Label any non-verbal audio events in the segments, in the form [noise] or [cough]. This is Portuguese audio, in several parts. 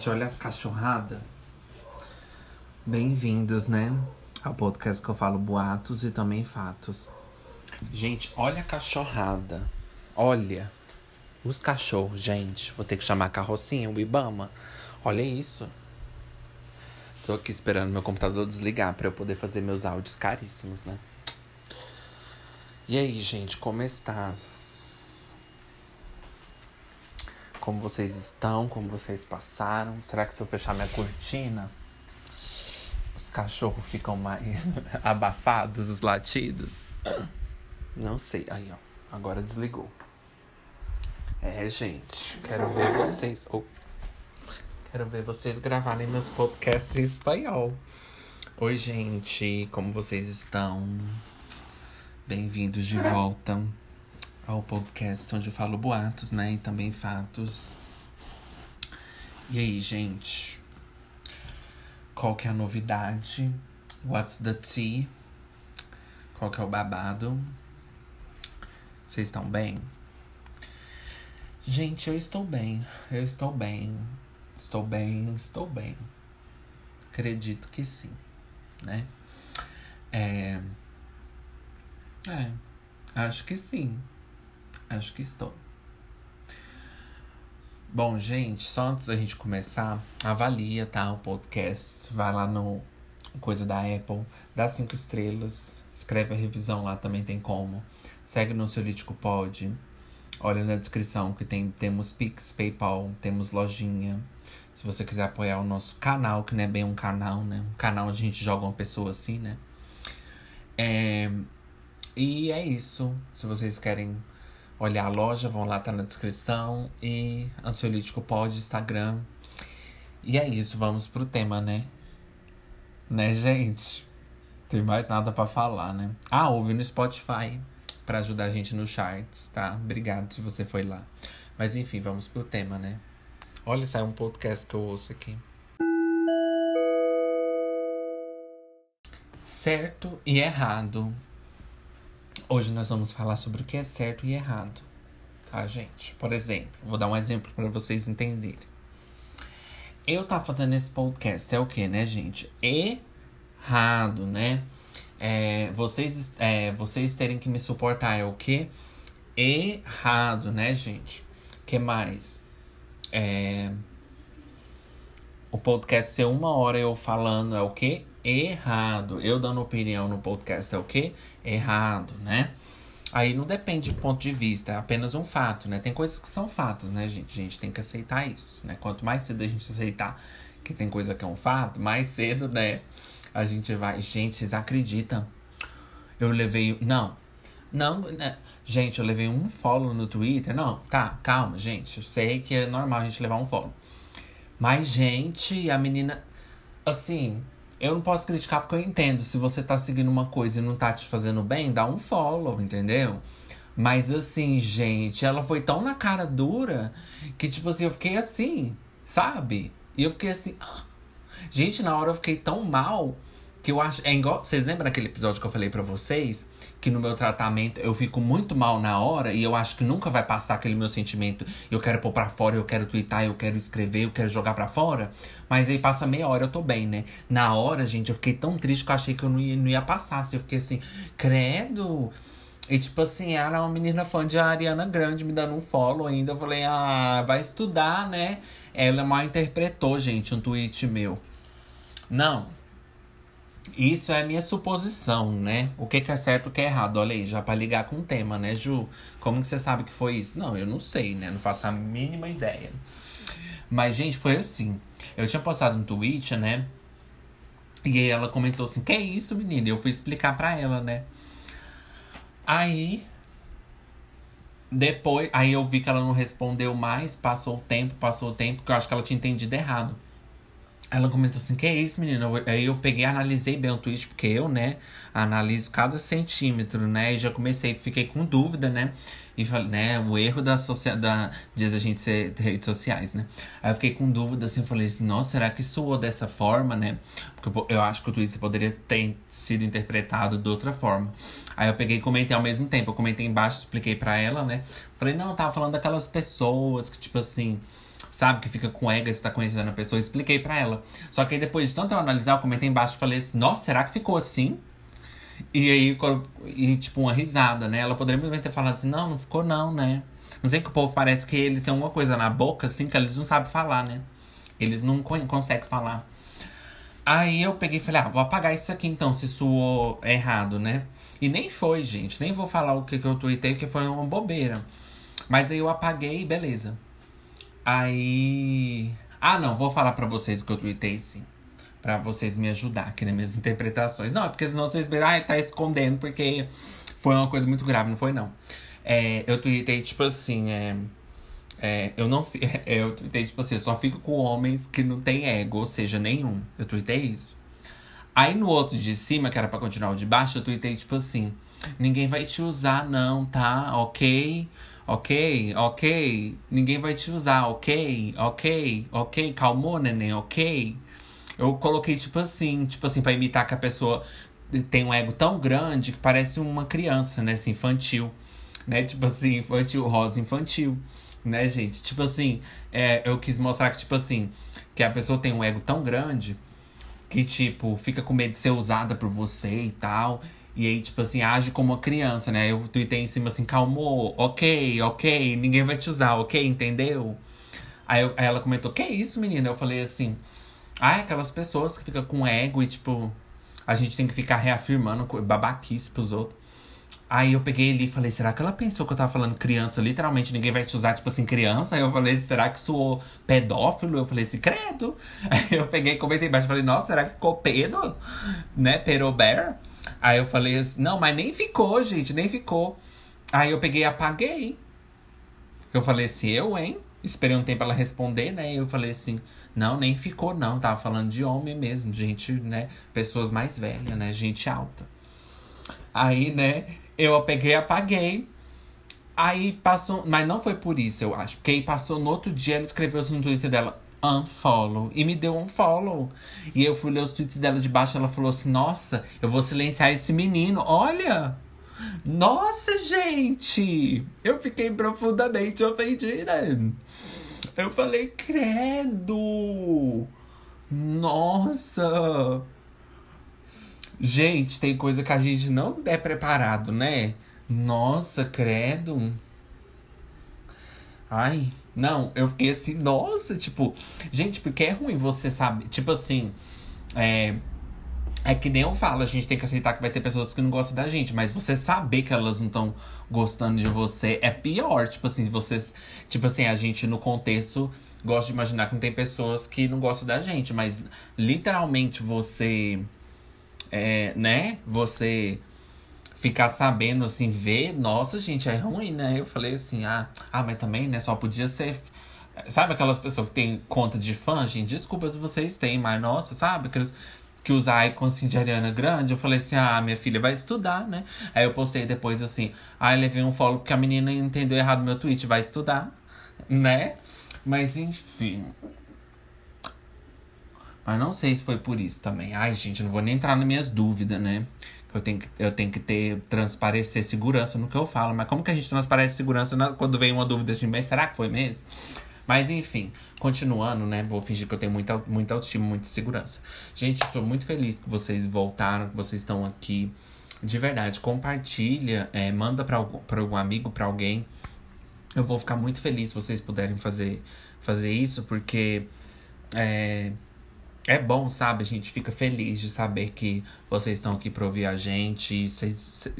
gente, olha as cachorradas. Bem-vindos, né? Ao podcast que eu falo boatos e também fatos. Gente, olha a cachorrada. Olha. Os cachorros, gente. Vou ter que chamar a carrocinha, o Ibama. Olha isso. Tô aqui esperando meu computador desligar para eu poder fazer meus áudios caríssimos, né? E aí, gente, como estás? Como vocês estão? Como vocês passaram? Será que se eu fechar minha cortina, os cachorros ficam mais [laughs] abafados, os latidos? Não sei. Aí, ó. Agora desligou. É, gente. Quero ver vocês. Oh, quero ver vocês gravarem meus podcasts em espanhol. Oi, gente. Como vocês estão? Bem-vindos de volta ao podcast onde eu falo boatos, né? E também fatos. E aí, gente? Qual que é a novidade? What's the tea? Qual que é o babado? Vocês estão bem? Gente, eu estou bem. Eu estou bem. Estou bem, estou bem. Acredito que sim, né? É. É. Acho que sim. Acho que estou. Bom, gente, só antes da gente começar, avalia, tá? O podcast. Vai lá no coisa da Apple, dá cinco estrelas, escreve a revisão lá, também tem como. Segue no Ansiolítico Pod. Olha na descrição que tem, temos Pix, PayPal, temos lojinha. Se você quiser apoiar o nosso canal, que não é bem um canal, né? Um canal onde a gente joga uma pessoa assim, né? É... E é isso. Se vocês querem olhar a loja, vão lá, tá na descrição. E Ansiolítico Pod, Instagram. E é isso, vamos pro tema, né? Né, gente? Tem mais nada para falar, né? Ah, ouve no Spotify para ajudar a gente nos charts, tá? Obrigado se você foi lá. Mas enfim, vamos pro tema, né? Olha, sai um podcast que eu ouço aqui. Certo e errado. Hoje nós vamos falar sobre o que é certo e errado, tá, gente? Por exemplo, vou dar um exemplo para vocês entenderem. Eu tá fazendo esse podcast é o que, né, gente? Errado, né? É, vocês, é, vocês terem que me suportar é o que? Errado, né, gente? que mais? É, o podcast ser uma hora eu falando é o que? Errado. Eu dando opinião no podcast é o que? Errado, né? Aí não depende do ponto de vista, é apenas um fato, né? Tem coisas que são fatos, né, gente? A gente tem que aceitar isso, né? Quanto mais cedo a gente aceitar que tem coisa que é um fato, mais cedo, né? A gente vai. Gente, vocês acreditam? Eu levei. Não. Não, né? Gente, eu levei um follow no Twitter. Não, tá, calma, gente. Eu sei que é normal a gente levar um follow. Mas, gente, a menina. Assim, eu não posso criticar porque eu entendo. Se você tá seguindo uma coisa e não tá te fazendo bem, dá um follow, entendeu? Mas assim, gente, ela foi tão na cara dura que, tipo assim, eu fiquei assim, sabe? E eu fiquei assim. Ah. Gente, na hora eu fiquei tão mal que eu acho. É igual. Vocês lembram daquele episódio que eu falei para vocês? Que no meu tratamento eu fico muito mal na hora e eu acho que nunca vai passar aquele meu sentimento. Eu quero pôr pra fora, eu quero twittar, eu quero escrever, eu quero jogar pra fora. Mas aí passa meia hora, eu tô bem, né? Na hora, gente, eu fiquei tão triste que eu achei que eu não ia, não ia passar. Assim, eu fiquei assim, credo. E tipo assim, era uma menina fã de Ariana Grande me dando um follow ainda. Eu falei, ah, vai estudar, né? Ela mal interpretou, gente, um tweet meu. Não. Isso é minha suposição, né? O que, que é certo o que é errado. Olha aí, já pra ligar com o tema, né, Ju? Como que você sabe que foi isso? Não, eu não sei, né? Não faço a mínima ideia. Mas, gente, foi assim. Eu tinha postado um tweet, né? E aí ela comentou assim: Que é isso, menina? E eu fui explicar pra ela, né? Aí. Depois. Aí eu vi que ela não respondeu mais. Passou o tempo, passou o tempo, que eu acho que ela tinha entendido errado. Ela comentou assim: Que é isso, menina? Aí eu peguei analisei bem o tweet, porque eu, né, analiso cada centímetro, né? E já comecei, fiquei com dúvida, né? E falei, né, o erro da, socia da, gente ser redes sociais, né? Aí eu fiquei com dúvida, assim, falei assim, nossa, será que soou dessa forma, né? Porque eu acho que o Twitter poderia ter sido interpretado de outra forma. Aí eu peguei e comentei ao mesmo tempo. Eu comentei embaixo, expliquei pra ela, né? Falei, não, eu tava falando daquelas pessoas que, tipo assim sabe? Que fica com ego e você tá conhecendo a pessoa. Eu expliquei pra ela. Só que aí depois de tanto eu analisar, eu comentei embaixo e falei assim: Nossa, será que ficou assim? E aí, e, tipo, uma risada, né? Ela poderia muito ter falado assim: Não, não ficou não, né? Não sei que o povo parece que eles têm alguma coisa na boca, assim, que eles não sabem falar, né? Eles não conseguem falar. Aí eu peguei e falei, ah, vou apagar isso aqui então, se suou errado, né? E nem foi, gente. Nem vou falar o que, que eu tuitei, porque foi uma bobeira. Mas aí eu apaguei, beleza. Aí. Ah, não, vou falar para vocês o que eu tuitei sim. Pra vocês me ajudar aqui nas minhas interpretações. Não, é porque senão vocês verão, ah, tá escondendo, porque foi uma coisa muito grave, não foi não. É, eu tuitei, tipo assim, é, é, eu não [laughs] eu tuitei, tipo assim, eu só fico com homens que não tem ego, ou seja, nenhum. Eu tuitei isso. Aí no outro de cima, que era pra continuar o de baixo, eu tuitei, tipo assim, ninguém vai te usar, não, tá? Ok? Ok, ok, ninguém vai te usar, ok, ok, ok, calmou, neném, ok. Eu coloquei, tipo assim, tipo assim, pra imitar que a pessoa tem um ego tão grande que parece uma criança, né? Assim, infantil né? Tipo assim, infantil, rosa infantil, né, gente? Tipo assim, é, eu quis mostrar que, tipo assim, que a pessoa tem um ego tão grande que, tipo, fica com medo de ser usada por você e tal. E aí, tipo assim, age como uma criança, né? Eu tuitei em cima assim, calmou, ok, ok, ninguém vai te usar, ok, entendeu? Aí, eu, aí ela comentou, que isso, menina? Eu falei assim, ah, é aquelas pessoas que ficam com ego e, tipo, a gente tem que ficar reafirmando babaquice pros outros. Aí eu peguei ali e falei, será que ela pensou que eu tava falando criança? Literalmente, ninguém vai te usar, tipo assim, criança. Aí eu falei, será que soou pedófilo? Eu falei assim, credo. [laughs] Aí eu peguei comentei embaixo. Falei, nossa, será que ficou pedo? Né, perobear? Aí eu falei assim, não, mas nem ficou, gente, nem ficou. Aí eu peguei e apaguei. Eu falei assim, eu, hein? Esperei um tempo ela responder, né? Eu falei assim, não, nem ficou, não. Tava falando de homem mesmo, gente, né? Pessoas mais velhas, né? Gente alta. Aí, né, eu peguei apaguei. Aí passou. Mas não foi por isso, eu acho. Porque aí passou no outro dia, ela escreveu no Twitter dela unfollow. E me deu um follow. E eu fui ler os tweets dela de baixo. Ela falou assim: Nossa, eu vou silenciar esse menino. Olha! Nossa, gente! Eu fiquei profundamente ofendida. Eu falei, credo! Nossa! Gente, tem coisa que a gente não é preparado, né? Nossa, credo. Ai, não, eu fiquei assim, nossa, tipo, gente, porque é ruim você saber, tipo assim, é, é que nem eu falo, a gente tem que aceitar que vai ter pessoas que não gostam da gente, mas você saber que elas não estão gostando de você é pior, tipo assim, vocês, tipo assim, a gente no contexto gosta de imaginar que não tem pessoas que não gostam da gente, mas literalmente você é, né, você ficar sabendo, assim, ver, nossa, gente, é ruim, né? Eu falei assim, ah, ah, mas também, né, só podia ser. Sabe aquelas pessoas que tem conta de fã, gente? Desculpa se vocês têm, mas nossa, sabe? Aqueles que usa icon assim de Ariana Grande. Eu falei assim, ah, minha filha vai estudar, né? Aí eu postei depois assim, ah, levei um follow porque a menina entendeu errado meu tweet, vai estudar, né? Mas enfim. Mas não sei se foi por isso também. Ai, gente, não vou nem entrar nas minhas dúvidas, né? Eu tenho, que, eu tenho que ter, transparecer segurança no que eu falo. Mas como que a gente transparece segurança na, quando vem uma dúvida de mas será que foi mesmo? Mas enfim, continuando, né? Vou fingir que eu tenho muita, muita autoestima, muita segurança. Gente, estou muito feliz que vocês voltaram, que vocês estão aqui. De verdade, compartilha, é, manda para algum, algum amigo, para alguém. Eu vou ficar muito feliz se vocês puderem fazer, fazer isso, porque é, é bom, sabe? A gente fica feliz de saber que vocês estão aqui para ouvir a gente. E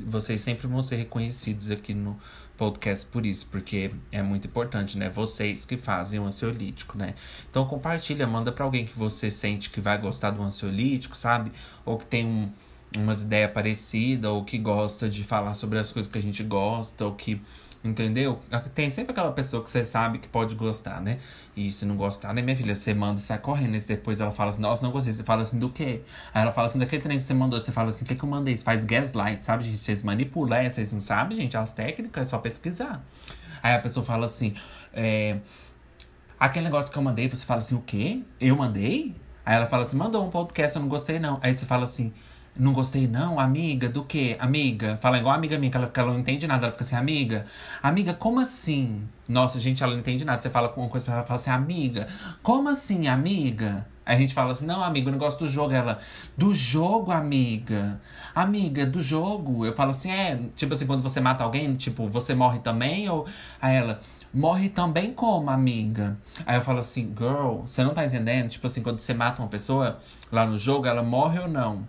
vocês sempre vão ser reconhecidos aqui no podcast por isso, porque é muito importante, né? Vocês que fazem o ansiolítico, né? Então compartilha, manda para alguém que você sente que vai gostar do ansiolítico, sabe? Ou que tem um, umas ideias parecidas, ou que gosta de falar sobre as coisas que a gente gosta, ou que Entendeu? Tem sempre aquela pessoa que você sabe que pode gostar, né? E se não gostar, né, minha filha? Você manda e sai correndo. E depois ela fala assim, nossa, não gostei. Você fala assim, do quê? Aí ela fala assim, daquele trem que você mandou. Você fala assim, o que, que eu mandei? Você faz gaslight, sabe, gente? Vocês manipulam, é, vocês não sabem, gente? As técnicas é só pesquisar. Aí a pessoa fala assim, é... Aquele negócio que eu mandei, você fala assim, o quê? Eu mandei? Aí ela fala assim, mandou um podcast, eu não gostei não. Aí você fala assim, Não gostei, não, amiga, do quê? Amiga, fala igual amiga minha, que ela, que ela não entende nada, ela fica assim, amiga, amiga, como assim? Nossa, gente, ela não entende nada. Você fala com uma coisa pra ela, fala assim, amiga, como assim, amiga? Aí a gente fala assim, não, amiga, eu não gosto do jogo. Ela, do jogo, amiga. Amiga, do jogo. Eu falo assim, é, tipo assim, quando você mata alguém, tipo, você morre também? Ou. Aí ela, morre também como, amiga? Aí eu falo assim, girl, você não tá entendendo? Tipo assim, quando você mata uma pessoa lá no jogo, ela morre ou não?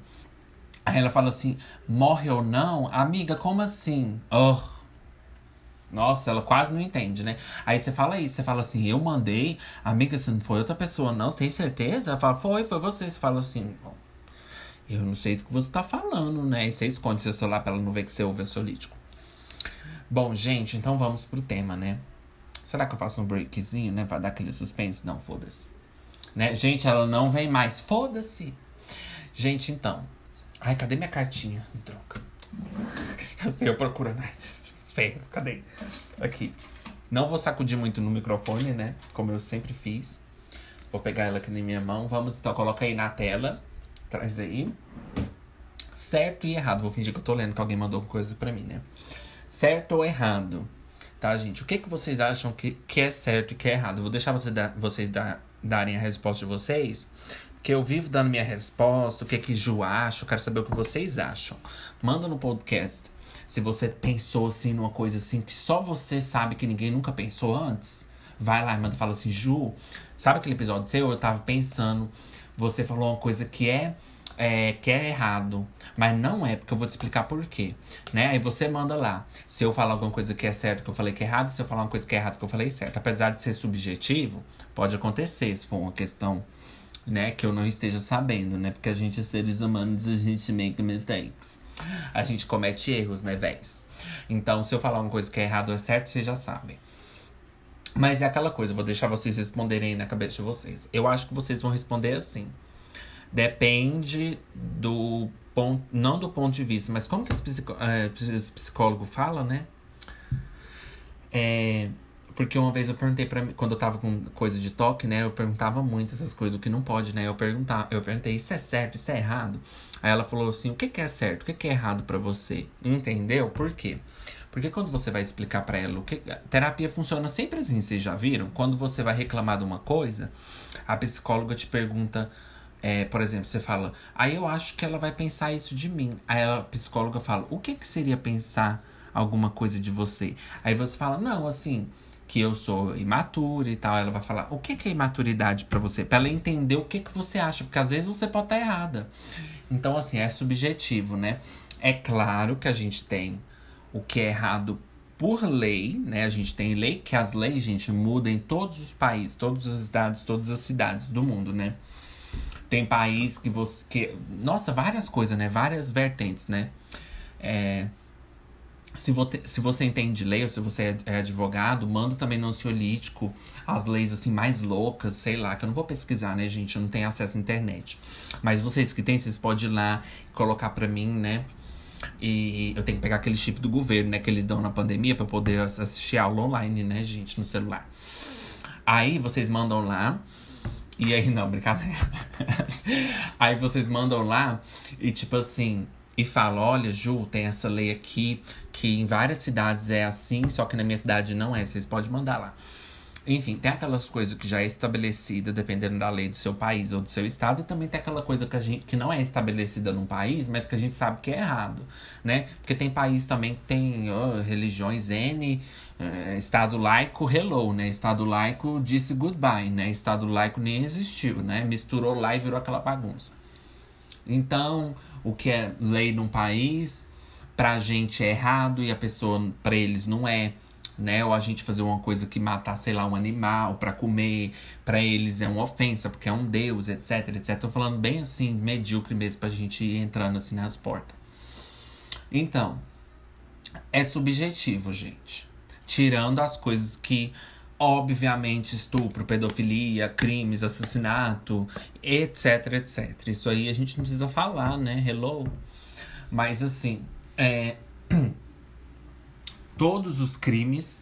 Aí ela fala assim, morre ou não? Amiga, como assim? Oh. Nossa, ela quase não entende, né? Aí você fala isso, você fala assim, eu mandei, amiga, se não foi outra pessoa, não, você tem certeza? Ela fala, foi, foi você. Você fala assim, bom, eu não sei do que você tá falando, né? E você esconde seu celular pra ela não ver que você ouve ansiolítico. Bom, gente, então vamos pro tema, né? Será que eu faço um breakzinho, né? Pra dar aquele suspense? Não, foda-se. Né? Gente, ela não vem mais. Foda-se. Gente, então. Ai, cadê minha cartinha? Troca. [laughs] Assim, eu procurando. Ferro, cadê? Aqui. Não vou sacudir muito no microfone, né? Como eu sempre fiz. Vou pegar ela aqui na minha mão. Vamos, então, coloca aí na tela. Traz aí. Certo e errado. Vou fingir que eu tô lendo que alguém mandou coisa pra mim, né? Certo ou errado? Tá, gente? O que, que vocês acham que, que é certo e que é errado? vou deixar você dar, vocês dar, darem a resposta de vocês que eu vivo dando minha resposta, o que que Ju acha, eu quero saber o que vocês acham. Manda no podcast. Se você pensou assim numa coisa assim que só você sabe que ninguém nunca pensou antes, vai lá e manda fala assim, Ju, sabe aquele episódio seu? Eu tava pensando, você falou uma coisa que é, é que é errado, mas não é, porque eu vou te explicar por quê, né? Aí você manda lá. Se eu falar alguma coisa que é certo que eu falei que é errado, se eu falar uma coisa que é errado que eu falei certo. Apesar de ser subjetivo, pode acontecer se for uma questão né? Que eu não esteja sabendo, né? Porque a gente é seres humanos, a gente make mistakes. A gente comete erros, né, véis? Então, se eu falar uma coisa que é errado ou é certo, vocês já sabem. Mas é aquela coisa, vou deixar vocês responderem aí na cabeça de vocês. Eu acho que vocês vão responder assim. Depende do ponto, não do ponto de vista, mas como que é, psicólogo fala, né? É, porque uma vez eu perguntei para quando eu tava com coisa de toque, né? Eu perguntava muito essas coisas, o que não pode, né? Eu perguntava, eu perguntei, isso é certo, isso é errado? Aí ela falou assim, o que, que é certo, o que, que é errado para você? Entendeu? Por quê? Porque quando você vai explicar para ela o que. Terapia funciona sempre assim, vocês já viram? Quando você vai reclamar de uma coisa, a psicóloga te pergunta. É, por exemplo, você fala, aí eu acho que ela vai pensar isso de mim. Aí a psicóloga fala, o que, que seria pensar alguma coisa de você? Aí você fala, não, assim, que eu sou imatura e tal. Ela vai falar o que, que é imaturidade para você, para ela entender o que, que você acha, porque às vezes você pode estar errada. Então, assim, é subjetivo, né? É claro que a gente tem o que é errado por lei, né? A gente tem lei, que as leis, gente, mudam em todos os países, todos os estados, todas as cidades do mundo, né? Tem país que você. Que, nossa, várias coisas, né? Várias vertentes, né? É, se você, se você entende lei ou se você é, é advogado, manda também no ansiolítico as leis assim mais loucas, sei lá, que eu não vou pesquisar, né, gente? Eu não tenho acesso à internet. Mas vocês que têm, vocês podem ir lá colocar pra mim, né? E eu tenho que pegar aquele chip do governo, né, que eles dão na pandemia para poder assistir aula online, né, gente, no celular. Aí vocês mandam lá. E aí, não, brincadeira. [laughs] aí vocês mandam lá e tipo assim, e fala: olha, Ju, tem essa lei aqui que em várias cidades é assim, só que na minha cidade não é. Vocês podem mandar lá. Enfim, tem aquelas coisas que já é estabelecida dependendo da lei do seu país ou do seu estado, e também tem aquela coisa que, a gente, que não é estabelecida num país, mas que a gente sabe que é errado, né? Porque tem país também que tem oh, religiões N, eh, Estado laico, hello, né? Estado laico disse goodbye, né? Estado laico nem existiu, né? Misturou lá e virou aquela bagunça. Então, o que é lei num país, pra gente é errado e a pessoa, pra eles, não é. Né? Ou a gente fazer uma coisa que matar, sei lá, um animal para comer, para eles é uma ofensa, porque é um deus, etc, etc. Tô falando bem assim, medíocre mesmo, pra gente ir entrando assim nas portas. Então, é subjetivo, gente. Tirando as coisas que obviamente estupro, pedofilia, crimes, assassinato, etc, etc. Isso aí a gente não precisa falar, né? Hello. Mas assim, é... [clears throat] todos os crimes,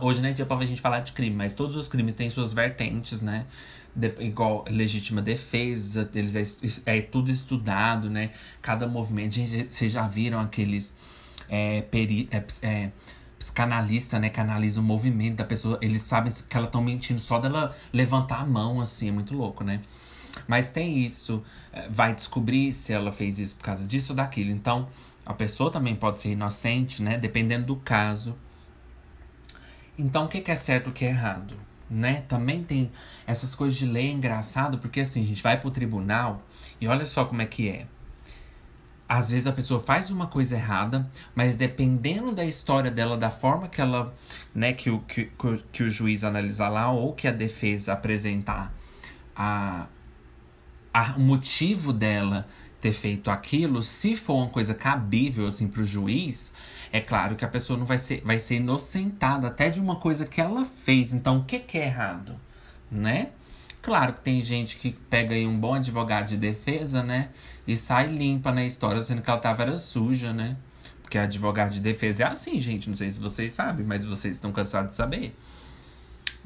Hoje nem é dia pra gente falar de crime, mas todos os crimes têm suas vertentes, né? De, igual legítima defesa, eles é, é, tudo estudado, né? Cada movimento. Vocês já viram aqueles é, peri, é, é, psicanalista, né? Que analisa o movimento da pessoa. Eles sabem que ela estão mentindo só dela levantar a mão, assim. É muito louco, né? Mas tem isso. É, vai descobrir se ela fez isso por causa disso ou daquilo. Então, a pessoa também pode ser inocente, né? Dependendo do caso. Então, o que é certo e o que é errado? Né? Também tem essas coisas de lei é engraçado, porque assim, a gente vai pro tribunal e olha só como é que é. Às vezes a pessoa faz uma coisa errada, mas dependendo da história dela, da forma que ela, né, que o, que, que o juiz analisar lá, ou que a defesa apresentar a, a, o motivo dela ter feito aquilo, se for uma coisa cabível, assim, pro juiz, é claro que a pessoa não vai ser, vai ser inocentada até de uma coisa que ela fez. Então, o que, que é errado? Né? Claro que tem gente que pega aí um bom advogado de defesa, né? E sai limpa na história, sendo que ela tava era suja, né? Porque advogado de defesa é assim, gente. Não sei se vocês sabem, mas vocês estão cansados de saber.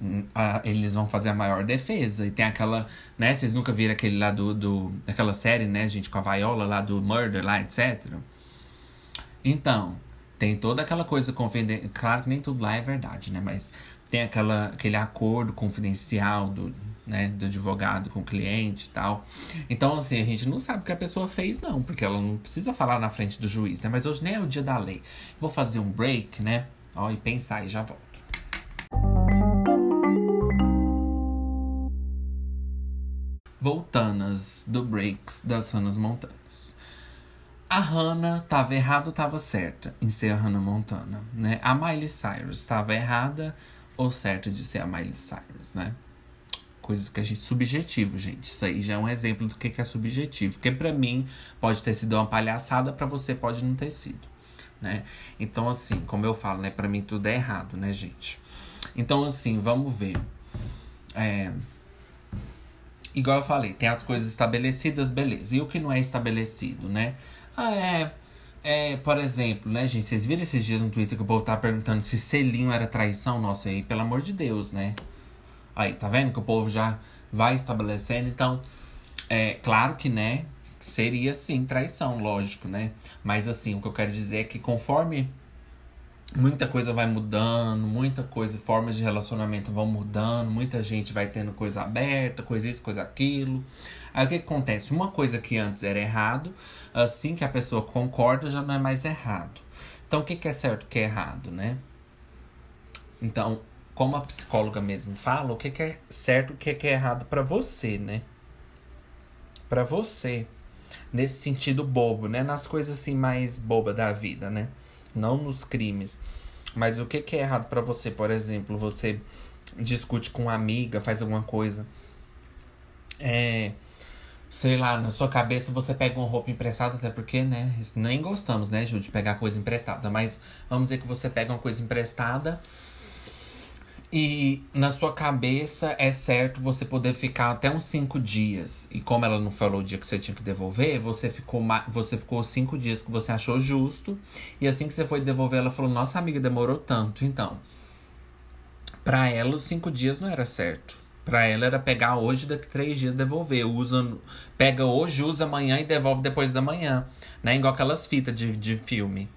Hum, eles vão fazer a maior defesa. E tem aquela, né? Vocês nunca viram aquele lá do, do. Aquela série, né, gente, com a Viola lá do Murder lá, etc. Então, tem toda aquela coisa confidencial. Claro que nem tudo lá é verdade, né? Mas tem aquela, aquele acordo confidencial do, né, do advogado com o cliente e tal. Então, assim, a gente não sabe o que a pessoa fez, não, porque ela não precisa falar na frente do juiz, né? Mas hoje nem é o dia da lei. Vou fazer um break, né? Ó, e pensar e já volto. Voltanas do Breaks das Ranas Montanas. A Hannah estava errada ou estava certa em ser a Hannah Montana, né? A Miley Cyrus estava errada ou certa de ser a Miley Cyrus, né? Coisas que a gente subjetivo, gente. Isso aí já é um exemplo do que é subjetivo, porque para mim pode ter sido uma palhaçada, para você pode não ter sido, né? Então assim, como eu falo, né, para mim tudo é errado, né, gente? Então assim, vamos ver. É, igual eu falei, tem as coisas estabelecidas, beleza. E o que não é estabelecido, né? Ah, é. É, por exemplo, né, gente? Vocês viram esses dias no Twitter que o povo tava perguntando se selinho era traição? Nossa, aí, pelo amor de Deus, né? Aí, tá vendo que o povo já vai estabelecendo? Então, é claro que, né, seria sim traição, lógico, né? Mas assim, o que eu quero dizer é que conforme muita coisa vai mudando, muita coisa, formas de relacionamento vão mudando, muita gente vai tendo coisa aberta, coisa isso, coisa aquilo. Aí o que, acontece? Uma coisa que antes era errado, assim que a pessoa concorda, já não é mais errado. Então o que, é certo o que é errado, né? Então, como a psicóloga mesmo fala, o que, é certo o que, que é errado para você, né? Para você. Nesse sentido bobo, né? Nas coisas assim mais boba da vida, né? Não nos crimes. Mas o que, que é errado para você, por exemplo, você discute com uma amiga, faz alguma coisa. É, sei lá, na sua cabeça você pega uma roupa emprestada, até porque, né? Nem gostamos, né, Ju, de pegar coisa emprestada. Mas vamos dizer que você pega uma coisa emprestada e na sua cabeça é certo você poder ficar até uns cinco dias. E como ela não falou o dia que você tinha que devolver, você ficou, você ficou cinco dias que você achou justo. E assim que você foi devolver, ela falou: Nossa amiga, demorou tanto. Então, para ela, os cinco dias não era certo. Pra ela era pegar hoje, daqui três dias devolver. Usa, pega hoje, usa amanhã e devolve depois da manhã. Né? Igual aquelas fitas de, de filme.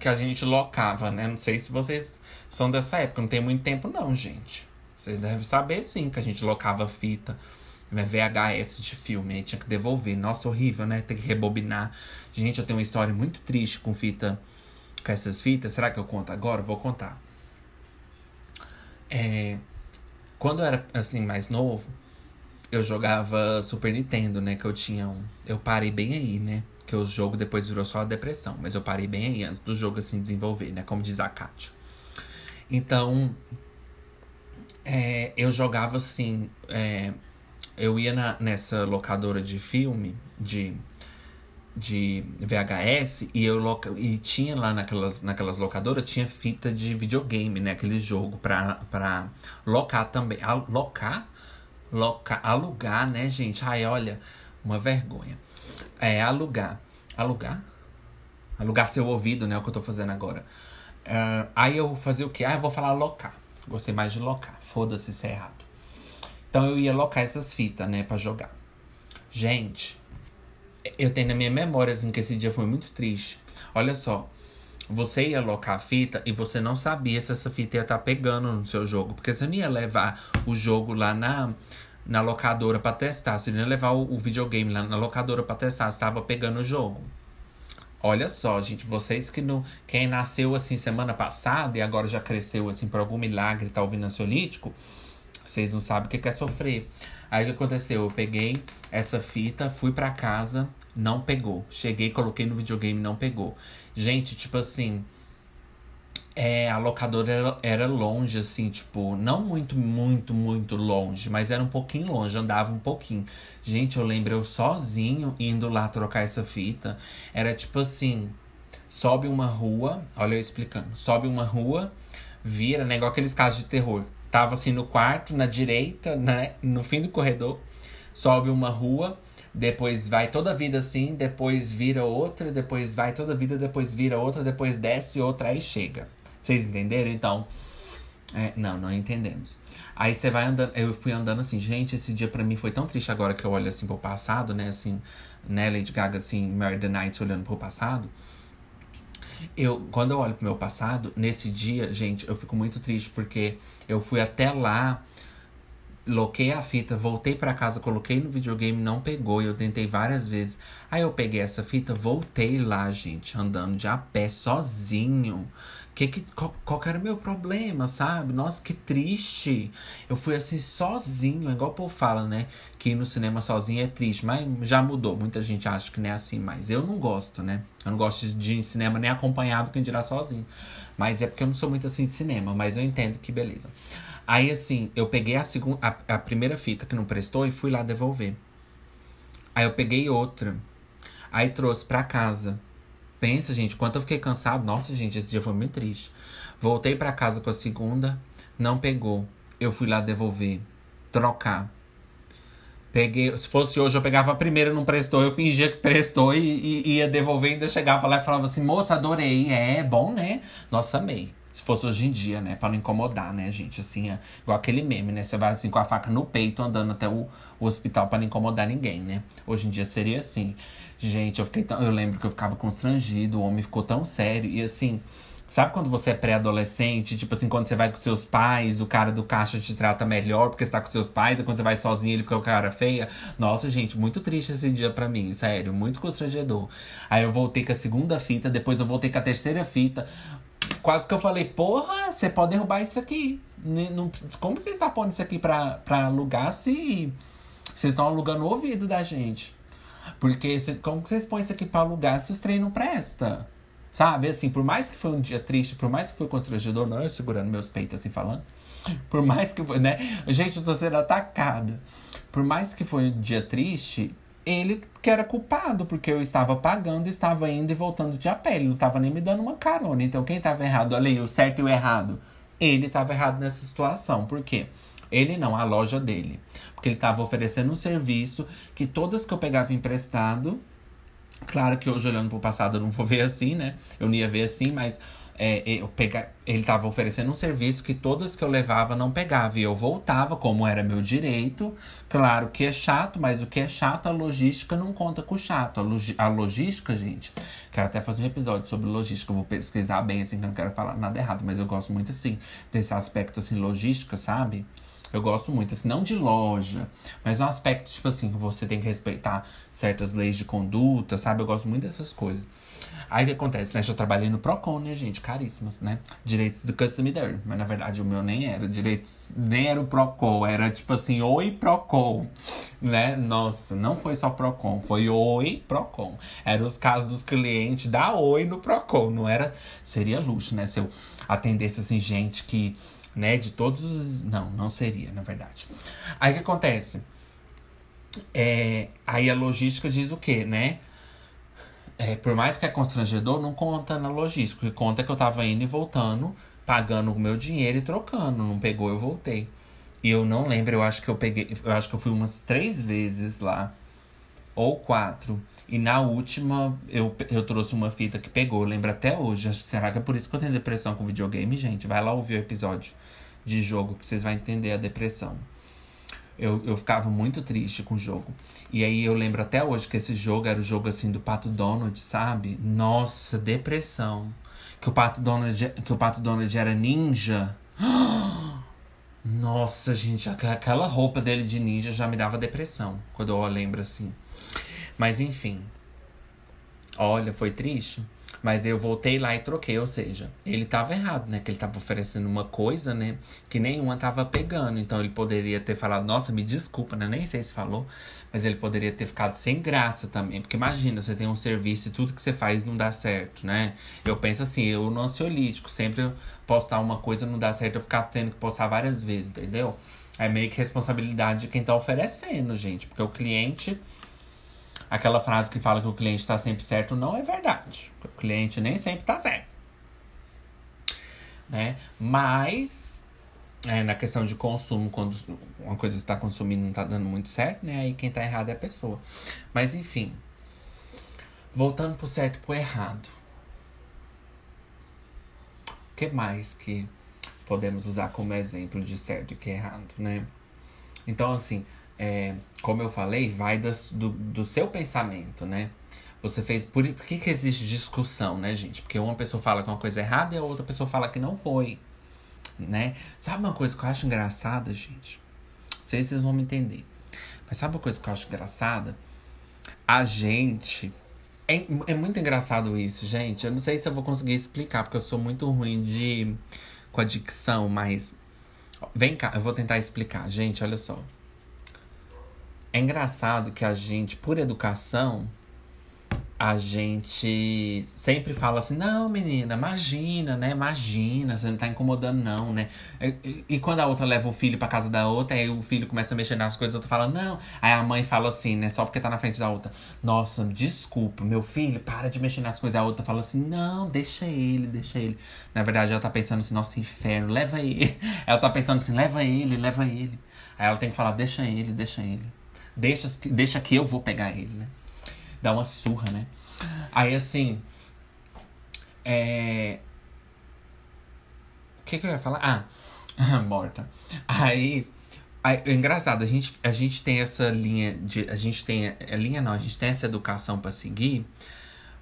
Que a gente locava, né? Não sei se vocês são dessa época. Não tem muito tempo, não, gente. Vocês devem saber sim que a gente locava fita. VHS de filme, aí tinha que devolver. Nossa, horrível, né? Tem que rebobinar. Gente, eu tenho uma história muito triste com fita, com essas fitas. Será que eu conto agora? Vou contar. É, quando eu era, assim, mais novo, eu jogava Super Nintendo, né? Que eu tinha um. Eu parei bem aí, né? Que o jogo depois virou só a depressão. Mas eu parei bem aí antes do jogo, assim, desenvolver, né? Como diz a Kátia. Então. É, eu jogava assim. É, eu ia na, nessa locadora de filme, de de VHS e eu loca... e tinha lá naquelas, naquelas locadoras tinha fita de videogame, né, aquele jogo pra, pra locar também, locar, locar, alugar, né, gente? Ai, olha, uma vergonha. É alugar, alugar, alugar seu ouvido, né, é o que eu tô fazendo agora. Uh, aí eu fazia o quê? Ah, eu vou falar locar. Gostei mais de locar. Foda-se se é errado. Então eu ia locar essas fitas, né, pra jogar. Gente, eu tenho na minha memória, assim, que esse dia foi muito triste. Olha só. Você ia locar a fita e você não sabia se essa fita ia estar tá pegando no seu jogo. Porque você não ia levar o jogo lá na, na locadora para testar. Você não ia levar o, o videogame lá na locadora para testar. Você estava pegando o jogo. Olha só, gente, vocês que não. Quem nasceu assim semana passada e agora já cresceu assim por algum milagre, tá ouvindo ansiolítico, vocês não sabem o que é sofrer. Aí o que aconteceu? Eu peguei essa fita, fui para casa, não pegou. Cheguei, coloquei no videogame, não pegou. Gente, tipo assim, é, a locadora era, era, longe, assim, tipo, não muito, muito, muito longe, mas era um pouquinho longe, andava um pouquinho. Gente, eu lembro eu sozinho indo lá trocar essa fita. Era tipo assim: sobe uma rua, olha eu explicando, sobe uma rua, vira, né? Igual aqueles casos de terror. Tava assim no quarto, na direita, né? No fim do corredor, sobe uma rua, depois vai toda a vida assim, depois vira outra, depois vai toda a vida, depois vira outra, depois desce outra, aí chega. Vocês entenderam? Então. É, não, não entendemos. Aí você vai andando. Eu fui andando assim, gente, esse dia para mim foi tão triste agora que eu olho assim pro passado, né? Assim, né, Lady Gaga, assim, Mary the Night olhando pro passado. Eu, quando eu olho pro meu passado, nesse dia, gente, eu fico muito triste porque eu fui até lá, loquei a fita, voltei para casa, coloquei no videogame, não pegou. Eu tentei várias vezes. Aí eu peguei essa fita, voltei lá, gente, andando de a pé sozinho. Que, que, qual, qual era o meu problema, sabe? Nossa, que triste. Eu fui assim sozinho, igual o povo fala, né? Que ir no cinema sozinho é triste, mas já mudou. Muita gente acha que não é assim, mas eu não gosto, né? Eu não gosto de ir em cinema nem acompanhado, quem dirá sozinho. Mas é porque eu não sou muito assim de cinema, mas eu entendo que beleza. Aí assim, eu peguei a, segunda, a, a primeira fita que não prestou e fui lá devolver. Aí eu peguei outra. Aí trouxe pra casa. Pensa, gente, quanto eu fiquei cansado. Nossa, gente, esse dia foi muito triste. Voltei para casa com a segunda, não pegou. Eu fui lá devolver, trocar. Peguei, se fosse hoje, eu pegava a primeira, não prestou, eu fingia que prestou e, e ia devolver, ainda chegava lá e falava assim, moça, adorei, é bom, né? Nossa, amei. Se fosse hoje em dia, né? Pra não incomodar, né, gente? Assim, é igual aquele meme, né? Você vai assim com a faca no peito, andando até o, o hospital para não incomodar ninguém, né? Hoje em dia seria assim. Gente, eu fiquei tão. Eu lembro que eu ficava constrangido, o homem ficou tão sério. E assim, sabe quando você é pré-adolescente? Tipo assim, quando você vai com seus pais, o cara do caixa te trata melhor porque você tá com seus pais, e quando você vai sozinho ele fica com cara feia. Nossa, gente, muito triste esse dia pra mim, sério, muito constrangedor. Aí eu voltei com a segunda fita, depois eu voltei com a terceira fita. Quase que eu falei, porra, você pode derrubar isso aqui. Como você está pondo isso aqui pra, pra alugar se vocês estão alugando o ouvido da gente? Porque cê, como que vocês põem isso aqui pra alugar se os trem não presta? Sabe, assim, por mais que foi um dia triste, por mais que foi constrangedor, não eu segurando meus peitos assim falando. [laughs] Por mais que foi, né? Gente, eu tô sendo atacada. Por mais que foi um dia triste, ele que era culpado, porque eu estava pagando, estava indo e voltando de a pé. Ele não estava nem me dando uma carona. Então, quem estava errado ali, o certo e o errado? Ele estava errado nessa situação. Por quê? Ele não, a loja dele. Porque ele estava oferecendo um serviço que todas que eu pegava emprestado. Claro que hoje, olhando para o passado, eu não vou ver assim, né? Eu não ia ver assim, mas é, eu pega, ele estava oferecendo um serviço que todas que eu levava não pegava. E eu voltava, como era meu direito. Claro que é chato, mas o que é chato, a logística não conta com chato. A, log, a logística, gente. Quero até fazer um episódio sobre logística. Eu vou pesquisar bem, assim, que eu não quero falar nada errado. Mas eu gosto muito, assim, desse aspecto, assim, logística, sabe? Eu gosto muito, assim, não de loja, mas no aspecto, tipo assim, você tem que respeitar certas leis de conduta, sabe? Eu gosto muito dessas coisas. Aí o que acontece, né? Já trabalhei no Procon, né, gente? Caríssimas, né? Direitos do consumidor. Mas na verdade o meu nem era. Direitos. Nem era o Procon. Era tipo assim, oi Procon. Né? Nossa, não foi só Procon. Foi oi Procon. Era os casos dos clientes da oi no Procon. Não era. Seria luxo, né? Se eu atendesse assim, gente que né? De todos os. Não, não seria, na verdade. Aí o que acontece? É, aí a logística diz o quê, né? É, por mais que é constrangedor, não conta na logística. O que conta é que eu tava indo e voltando, pagando o meu dinheiro e trocando. Não pegou, eu voltei. E eu não lembro, eu acho que eu peguei. Eu acho que eu fui umas três vezes lá. ou quatro. E na última, eu, eu trouxe uma fita que pegou, lembra até hoje. Será que é por isso que eu tenho depressão com videogame, gente? Vai lá ouvir o episódio de jogo que vocês vão entender a depressão. Eu, eu ficava muito triste com o jogo. E aí eu lembro até hoje que esse jogo era o jogo assim do Pato Donald, sabe? Nossa, depressão. Que o Pato Donald, que o Pato Donald era ninja. [gasps] Nossa, gente, aquela roupa dele de ninja já me dava depressão quando eu lembro assim. Mas enfim. Olha, foi triste. Mas eu voltei lá e troquei, ou seja, ele tava errado, né? Que ele tava oferecendo uma coisa, né? Que nenhuma tava pegando. Então ele poderia ter falado, nossa, me desculpa, né? Nem sei se falou. Mas ele poderia ter ficado sem graça também. Porque imagina, você tem um serviço e tudo que você faz não dá certo, né? Eu penso assim, eu no ansiolítico, sempre postar uma coisa não dá certo, eu ficar tendo que postar várias vezes, entendeu? É meio que responsabilidade de quem tá oferecendo, gente. Porque o cliente aquela frase que fala que o cliente está sempre certo não é verdade. O cliente nem sempre está certo. Né? Mas, é, na questão de consumo, quando uma coisa está consumindo não está dando muito certo, né? Aí quem está errado é a pessoa. Mas, enfim. Voltando pro certo e pro errado. O que mais que podemos usar como exemplo de certo e que é errado, né? Então, assim, é, como eu falei, vai das, do, do seu pensamento, né? Você fez. Por, por que, que existe discussão, né, gente? Porque uma pessoa fala que uma coisa é errada e a outra pessoa fala que não foi. Né? Sabe uma coisa que eu acho engraçada, gente? Não sei se vocês vão me entender. Mas sabe uma coisa que eu acho engraçada? A gente. É, é muito engraçado isso, gente. Eu não sei se eu vou conseguir explicar, porque eu sou muito ruim de com a dicção, mas. Vem cá, eu vou tentar explicar. Gente, olha só. É engraçado que a gente, por educação, a gente sempre fala assim, não, menina, imagina, né? Imagina, você não tá incomodando, não, né? E, e, quando a outra leva o filho pra casa da outra, aí o filho começa a mexer nas coisas, a outra fala, não. Aí a mãe fala assim, né? Só porque tá na frente da outra. Nossa, desculpa, meu filho, para de mexer nas coisas. A outra fala assim, não, deixa ele, deixa ele. Na verdade, ela tá pensando assim, nossa, inferno, leva ele. [laughs] Ela tá pensando assim, leva ele, leva ele. Aí ela tem que falar, deixa ele, deixa ele. Deixa, deixa que eu vou pegar ele, né? Dá uma surra, né? Aí assim. É. O que, que eu ia falar? Ah, [laughs] morta. Aí. Aí, é engraçado, a gente, a gente tem essa linha de. A gente tem. A é, linha não, a gente tem essa educação para seguir.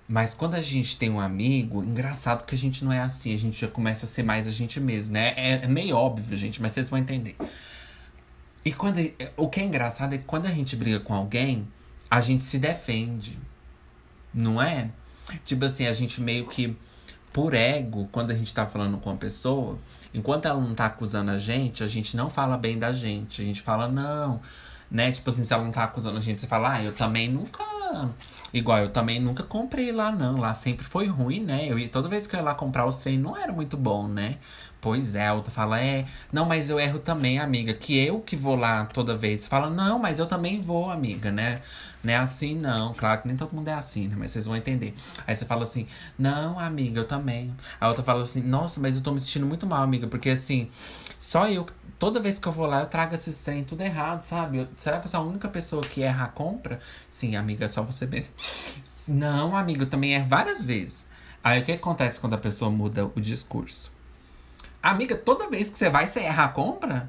Mas quando a gente tem um amigo, engraçado que a gente não é assim, a gente já começa a ser mais a gente mesmo, né? É, é meio óbvio, gente, mas vocês vão entender. E quando, o que é engraçado é que quando a gente briga com alguém, a gente se defende. Não é? Tipo assim, a gente meio que, por ego, quando a gente tá falando com a pessoa, enquanto ela não tá acusando a gente, a gente não fala bem da gente. A gente fala, não. Né? Tipo assim, se ela não tá acusando a gente, você fala, ah, eu também nunca. Igual, eu também nunca comprei lá, não. Lá sempre foi ruim, né? Eu ia, toda vez que eu ia lá comprar os trem, não era muito bom, né? Pois é, a outra fala, é, não, mas eu erro também, amiga, que eu que vou lá toda vez. Fala, não, mas eu também vou, amiga, né? Não é assim, não. Claro que nem todo mundo é assim, né? Mas vocês vão entender. Aí você fala assim, não, amiga, eu também. A outra fala assim, nossa, mas eu tô me sentindo muito mal, amiga, porque assim, só eu, toda vez que eu vou lá, eu trago esse trem tudo errado, sabe? Eu, será que eu sou a única pessoa que erra a compra? Sim, amiga, é só você mesmo. Não, amiga, eu também erro várias vezes. Aí o que acontece quando a pessoa muda o discurso? Amiga, toda vez que você vai, você erra a compra?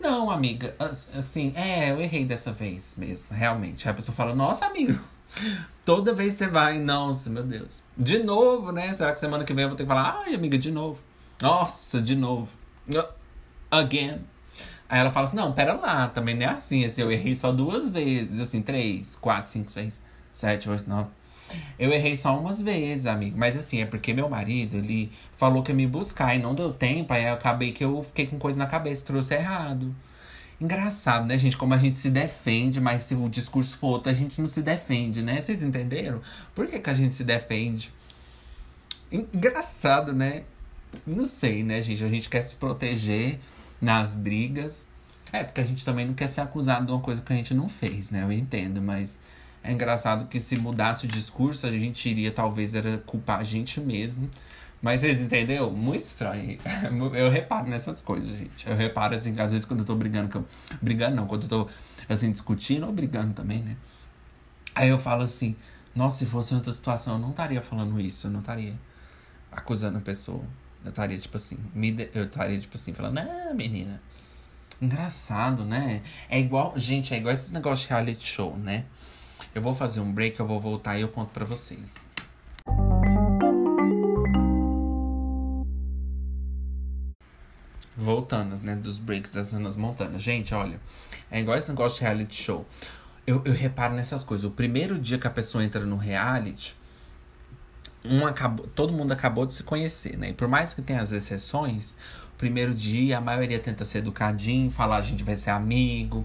Não, amiga, assim, é, eu errei dessa vez mesmo, realmente. Aí a pessoa fala, nossa, amigo, [laughs] toda vez você vai, nossa, meu Deus. De novo, né? Será que semana que vem eu vou ter que falar, ai, amiga, de novo. Nossa, de novo. Again. Aí ela fala assim, não, pera lá, também não é assim, assim, eu errei só duas vezes, assim, três, quatro, cinco, seis, sete, oito, nove. Eu errei só umas vezes, amigo. Mas assim, é porque meu marido, ele falou que ia me buscar e não deu tempo. Aí eu acabei que eu fiquei com coisa na cabeça, trouxe errado. Engraçado, né, gente? Como a gente se defende, mas se o discurso for outro, a gente não se defende, né? Vocês entenderam? Por que, que a gente se defende? Engraçado, né? Não sei, né, gente? A gente quer se proteger nas brigas. É, porque a gente também não quer ser acusado de uma coisa que a gente não fez, né? Eu entendo, mas é engraçado que se mudasse o discurso, a gente iria talvez era culpar a gente mesmo. Mas vocês entendeu? Muito estranho. [laughs] Eu reparo nessas coisas, gente. Eu reparo assim, que às vezes quando eu tô brigando com. Brigando não, quando eu tô assim, discutindo ou brigando também, né? Aí eu falo assim, nossa, se fosse outra situação, eu não estaria falando isso, eu não estaria acusando a pessoa. Eu estaria, tipo assim, me de... eu estaria, tipo assim, falando, ah, menina. Engraçado, né? É igual, gente, é igual esse negócio de reality show, né? Eu vou fazer um break, eu vou voltar e eu conto pra vocês. Voltando, né, dos breaks das Anas Montanas. Gente, olha, é igual esse negócio de reality show. Eu, eu reparo nessas coisas. O primeiro dia que a pessoa entra no reality, um acabou, todo mundo acabou de se conhecer, né? E por mais que tenha as exceções, primeiro dia a maioria tenta ser educadinho, falar a gente vai ser amigo.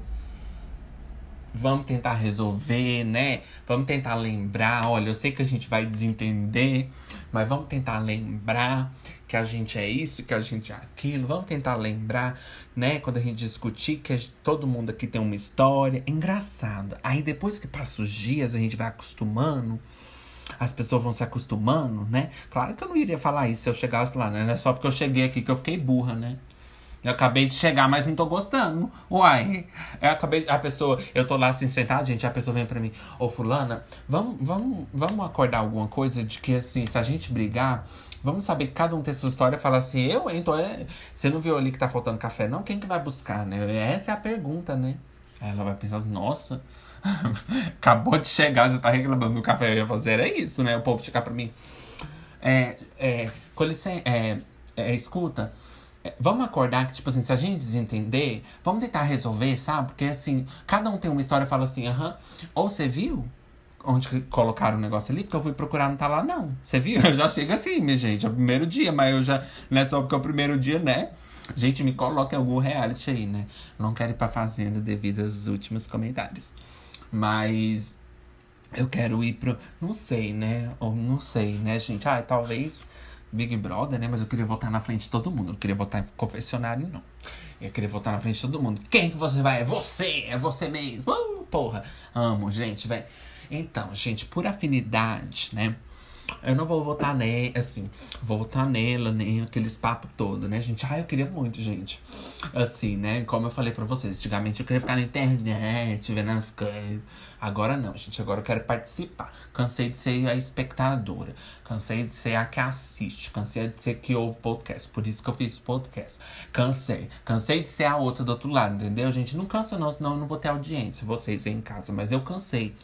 Vamos tentar resolver, né? Vamos tentar lembrar. Olha, eu sei que a gente vai desentender, mas vamos tentar lembrar que a gente é isso, que a gente é aquilo. Vamos tentar lembrar, né? Quando a gente discutir que gente, todo mundo aqui tem uma história. Engraçado. Aí depois que passa os dias, a gente vai acostumando as pessoas vão se acostumando, né? Claro que eu não iria falar isso se eu chegasse lá, né? Não é só porque eu cheguei aqui que eu fiquei burra, né? Eu acabei de chegar, mas não tô gostando. Uai, eu acabei de, A pessoa, eu tô lá assim sentado, gente, a pessoa vem pra mim, ô fulana, vamos, vamos, vamos acordar alguma coisa de que assim, se a gente brigar, vamos saber que cada um tem sua história e falar assim, eu, hein, tô, é... você não viu ali que tá faltando café, não? Quem que vai buscar, né? Essa é a pergunta, né? Aí ela vai pensar, nossa, [laughs] Acabou de chegar, já tá reclamando do café. Eu ia fazer, era isso, né? O povo chegar pra mim. É, é, com licença, é, é, escuta, vamos acordar que, tipo assim, se a gente desentender, vamos tentar resolver, sabe? Porque, assim, cada um tem uma história e fala assim, aham, ou você viu onde colocaram o negócio ali? Porque eu fui procurar, não tá lá, não. Você viu? Eu já chego assim, minha gente, é o primeiro dia, mas eu já, não é só porque é o primeiro dia, né? Gente, me coloca em algum reality aí, né? Não quero ir pra fazenda devido aos últimos comentários. Mas eu quero ir pro. Não sei, né? Ou não sei, né, gente? Ah, talvez Big Brother, né? Mas eu queria votar na frente de todo mundo. Eu não queria votar em confessionário, não. Eu queria votar na frente de todo mundo. Quem que você vai? É você! É você mesmo! Uh, porra! Amo, gente, velho. Então, gente, por afinidade, né? Eu não vou votar nele, assim, vou votar nela, nem aqueles papos todo, né, gente? Ah, eu queria muito, gente. Assim, né? Como eu falei pra vocês, antigamente eu queria ficar na internet, vendo as coisas. Agora não, gente. Agora eu quero participar. Cansei de ser a espectadora. Cansei de ser a que assiste. Cansei de ser que ouve podcast. Por isso que eu fiz podcast. Cansei. Cansei de ser a outra do outro lado, entendeu? Gente, não cansa não, senão eu não vou ter audiência. Vocês aí em casa. Mas eu cansei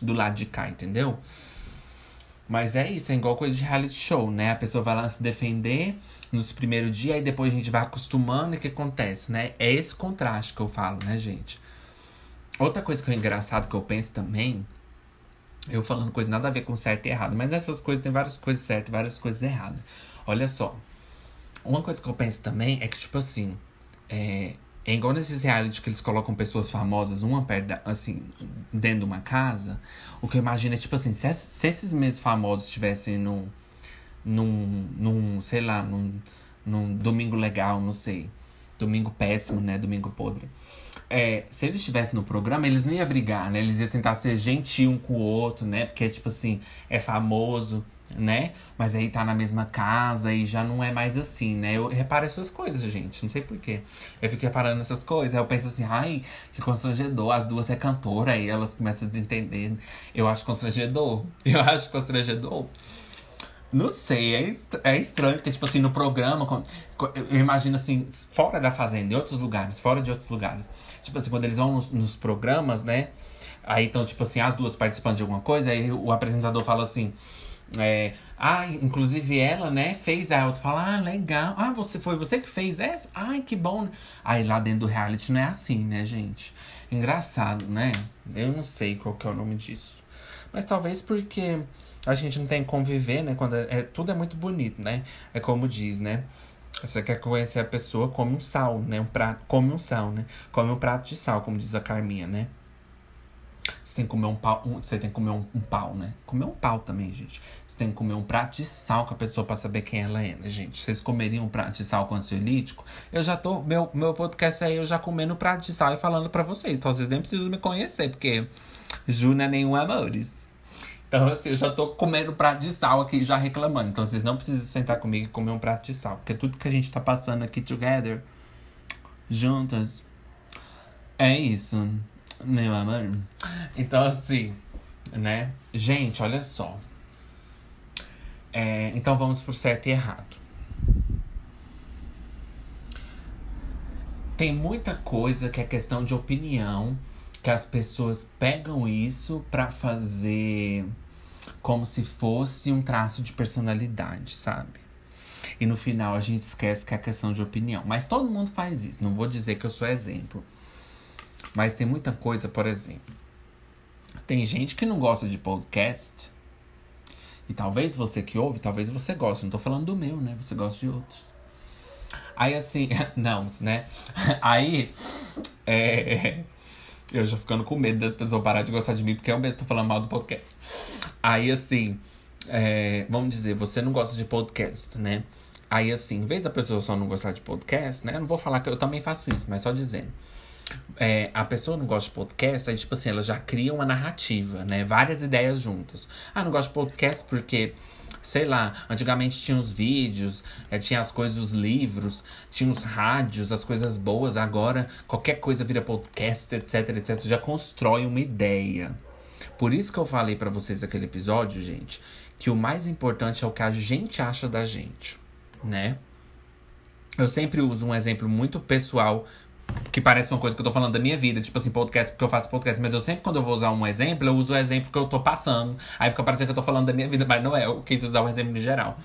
do lado de cá, entendeu? Mas é isso, é igual coisa de reality show, né? A pessoa vai lá se defender nos primeiros dias, aí depois a gente vai acostumando e o que acontece, né? É esse contraste que eu falo, né, gente? Outra coisa que é engraçado que eu penso também, eu falando coisa nada a ver com certo e errado, mas nessas coisas tem várias coisas certas e várias coisas erradas. Olha só. Uma coisa que eu penso também é que, tipo assim, é, é igual nesses reality que eles colocam pessoas famosas uma perto da, assim, dentro de uma casa. O que eu imagino é tipo assim, se, se esses mesmos famosos estivessem num, num, num, sei lá, num, num domingo legal, não sei. Domingo péssimo, né? Domingo podre. É, se eles estivessem no programa, eles não iam brigar, né? Eles iam tentar ser gentil um com o outro, né? Porque, tipo assim, é famoso né? Mas aí tá na mesma casa e já não é mais assim, né? Eu reparo essas coisas, gente. Não sei porquê. Eu fico reparando essas coisas. Aí eu penso assim, ai, que constrangedor. As duas é cantora, aí elas começam a desentender. Eu acho constrangedor. [laughs] Eu acho constrangedor. Não sei, é, é estranho, porque, tipo assim, no programa, eu imagino assim, fora da fazenda, em outros lugares, fora de outros lugares. Tipo assim, quando eles vão nos, nos programas, né? Aí então, tipo assim, as duas participando de alguma coisa, aí o apresentador fala assim. É, ah, inclusive ela, né, fez a outra fala, ah, legal. Ah, você foi você que fez essa? Ai, que bom. Aí lá dentro do reality não é assim, né, gente? Engraçado, né? Eu não sei qual que é o nome disso. Mas talvez porque a gente não tem que conviver, né? Quando é, é, tudo é muito bonito, né? É como diz, né? Você quer conhecer a pessoa, come um sal, né? Um prato, come um sal, né? Come um prato de sal, como diz a Carminha, né? Você tem que comer um pau, um, você tem que comer um, um, pau, né? Comer um pau também, gente. Você tem que comer um prato de sal com a pessoa pra saber quem ela é, né, gente? Vocês comeriam um prato de sal com ansiolítico? Eu já tô. Meu, meu podcast aí, eu já comendo prato de sal e falando pra vocês. Então vocês nem precisam me conhecer, porque Ju não é nenhum amores. Então, assim, eu já tô comendo prato de sal aqui, já reclamando. Então, vocês não precisam sentar comigo e comer um prato de sal. Porque tudo que a gente tá passando aqui together, juntas, é isso meu amor. Então, assim, né? Gente, olha só. É, então vamos pro certo e errado. Tem muita coisa que é questão de opinião, que as pessoas pegam isso para fazer como se fosse um traço de personalidade, sabe? E no final a gente esquece que é questão de opinião. Mas todo mundo faz isso. Não vou dizer que eu sou exemplo. Mas tem muita coisa, por exemplo. Tem gente que não gosta de podcast. E talvez você que ouve, talvez você goste. Não tô falando do meu, né? Você gosta de outros. Aí assim, [laughs] não, né? [laughs] Aí, é, [laughs] eu já ficando com medo das pessoas parar de gostar de mim, porque eu mesmo tô falando mal do podcast. Aí assim, é, vamos dizer, você não gosta de podcast, né? Aí assim, em vez da pessoa só não gostar de podcast, né? Eu não vou falar que eu também faço isso, mas só dizendo. É, a pessoa não gosta de podcast, aí, tipo assim, ela já cria uma narrativa, né? Várias ideias juntas. Ah, não gosta de podcast porque sei lá, antigamente tinha os vídeos, é, tinha as coisas, os livros, tinha os rádios, as coisas boas. Agora, qualquer coisa vira podcast, etc, etc. Já constrói uma ideia. Por isso que eu falei para vocês aquele episódio, gente, que o mais importante é o que a gente acha da gente, né? Eu sempre uso um exemplo muito pessoal que parece uma coisa que eu tô falando da minha vida, tipo assim, podcast, porque eu faço podcast, mas eu sempre, quando eu vou usar um exemplo, eu uso o exemplo que eu tô passando. Aí fica parecendo que eu tô falando da minha vida, mas não é, eu quis usar o exemplo em geral.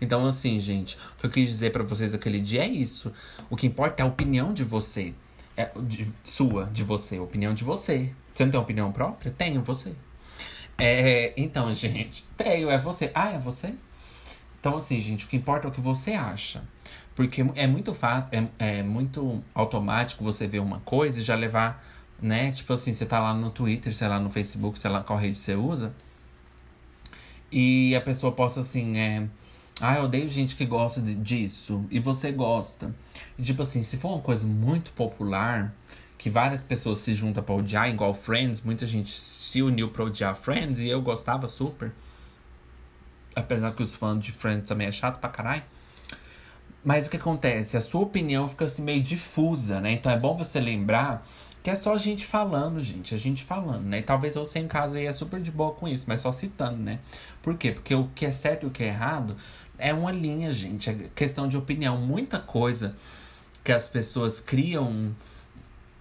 Então, assim, gente, o que eu quis dizer para vocês aquele dia é isso. O que importa é a opinião de você. É de, sua, de você, opinião de você. Você não tem opinião própria? Tenho, você. É, então, gente, [laughs] tenho, é você. Ah, é você? Então, assim, gente, o que importa é o que você acha. Porque é muito fácil, é, é muito automático você ver uma coisa e já levar, né? Tipo assim, você tá lá no Twitter, sei lá, no Facebook, sei lá qual rede você usa. E a pessoa posta assim, é. Ah, eu odeio gente que gosta de, disso. E você gosta. E, tipo assim, se for uma coisa muito popular, que várias pessoas se juntam pra odiar, igual Friends, muita gente se uniu pra odiar Friends e eu gostava super. Apesar que os fãs de Friends também é chato pra caralho. Mas o que acontece? A sua opinião fica assim meio difusa, né? Então é bom você lembrar que é só a gente falando, gente. A gente falando, né? E talvez você em casa aí é super de boa com isso, mas só citando, né? Por quê? Porque o que é certo e o que é errado é uma linha, gente. É questão de opinião. Muita coisa que as pessoas criam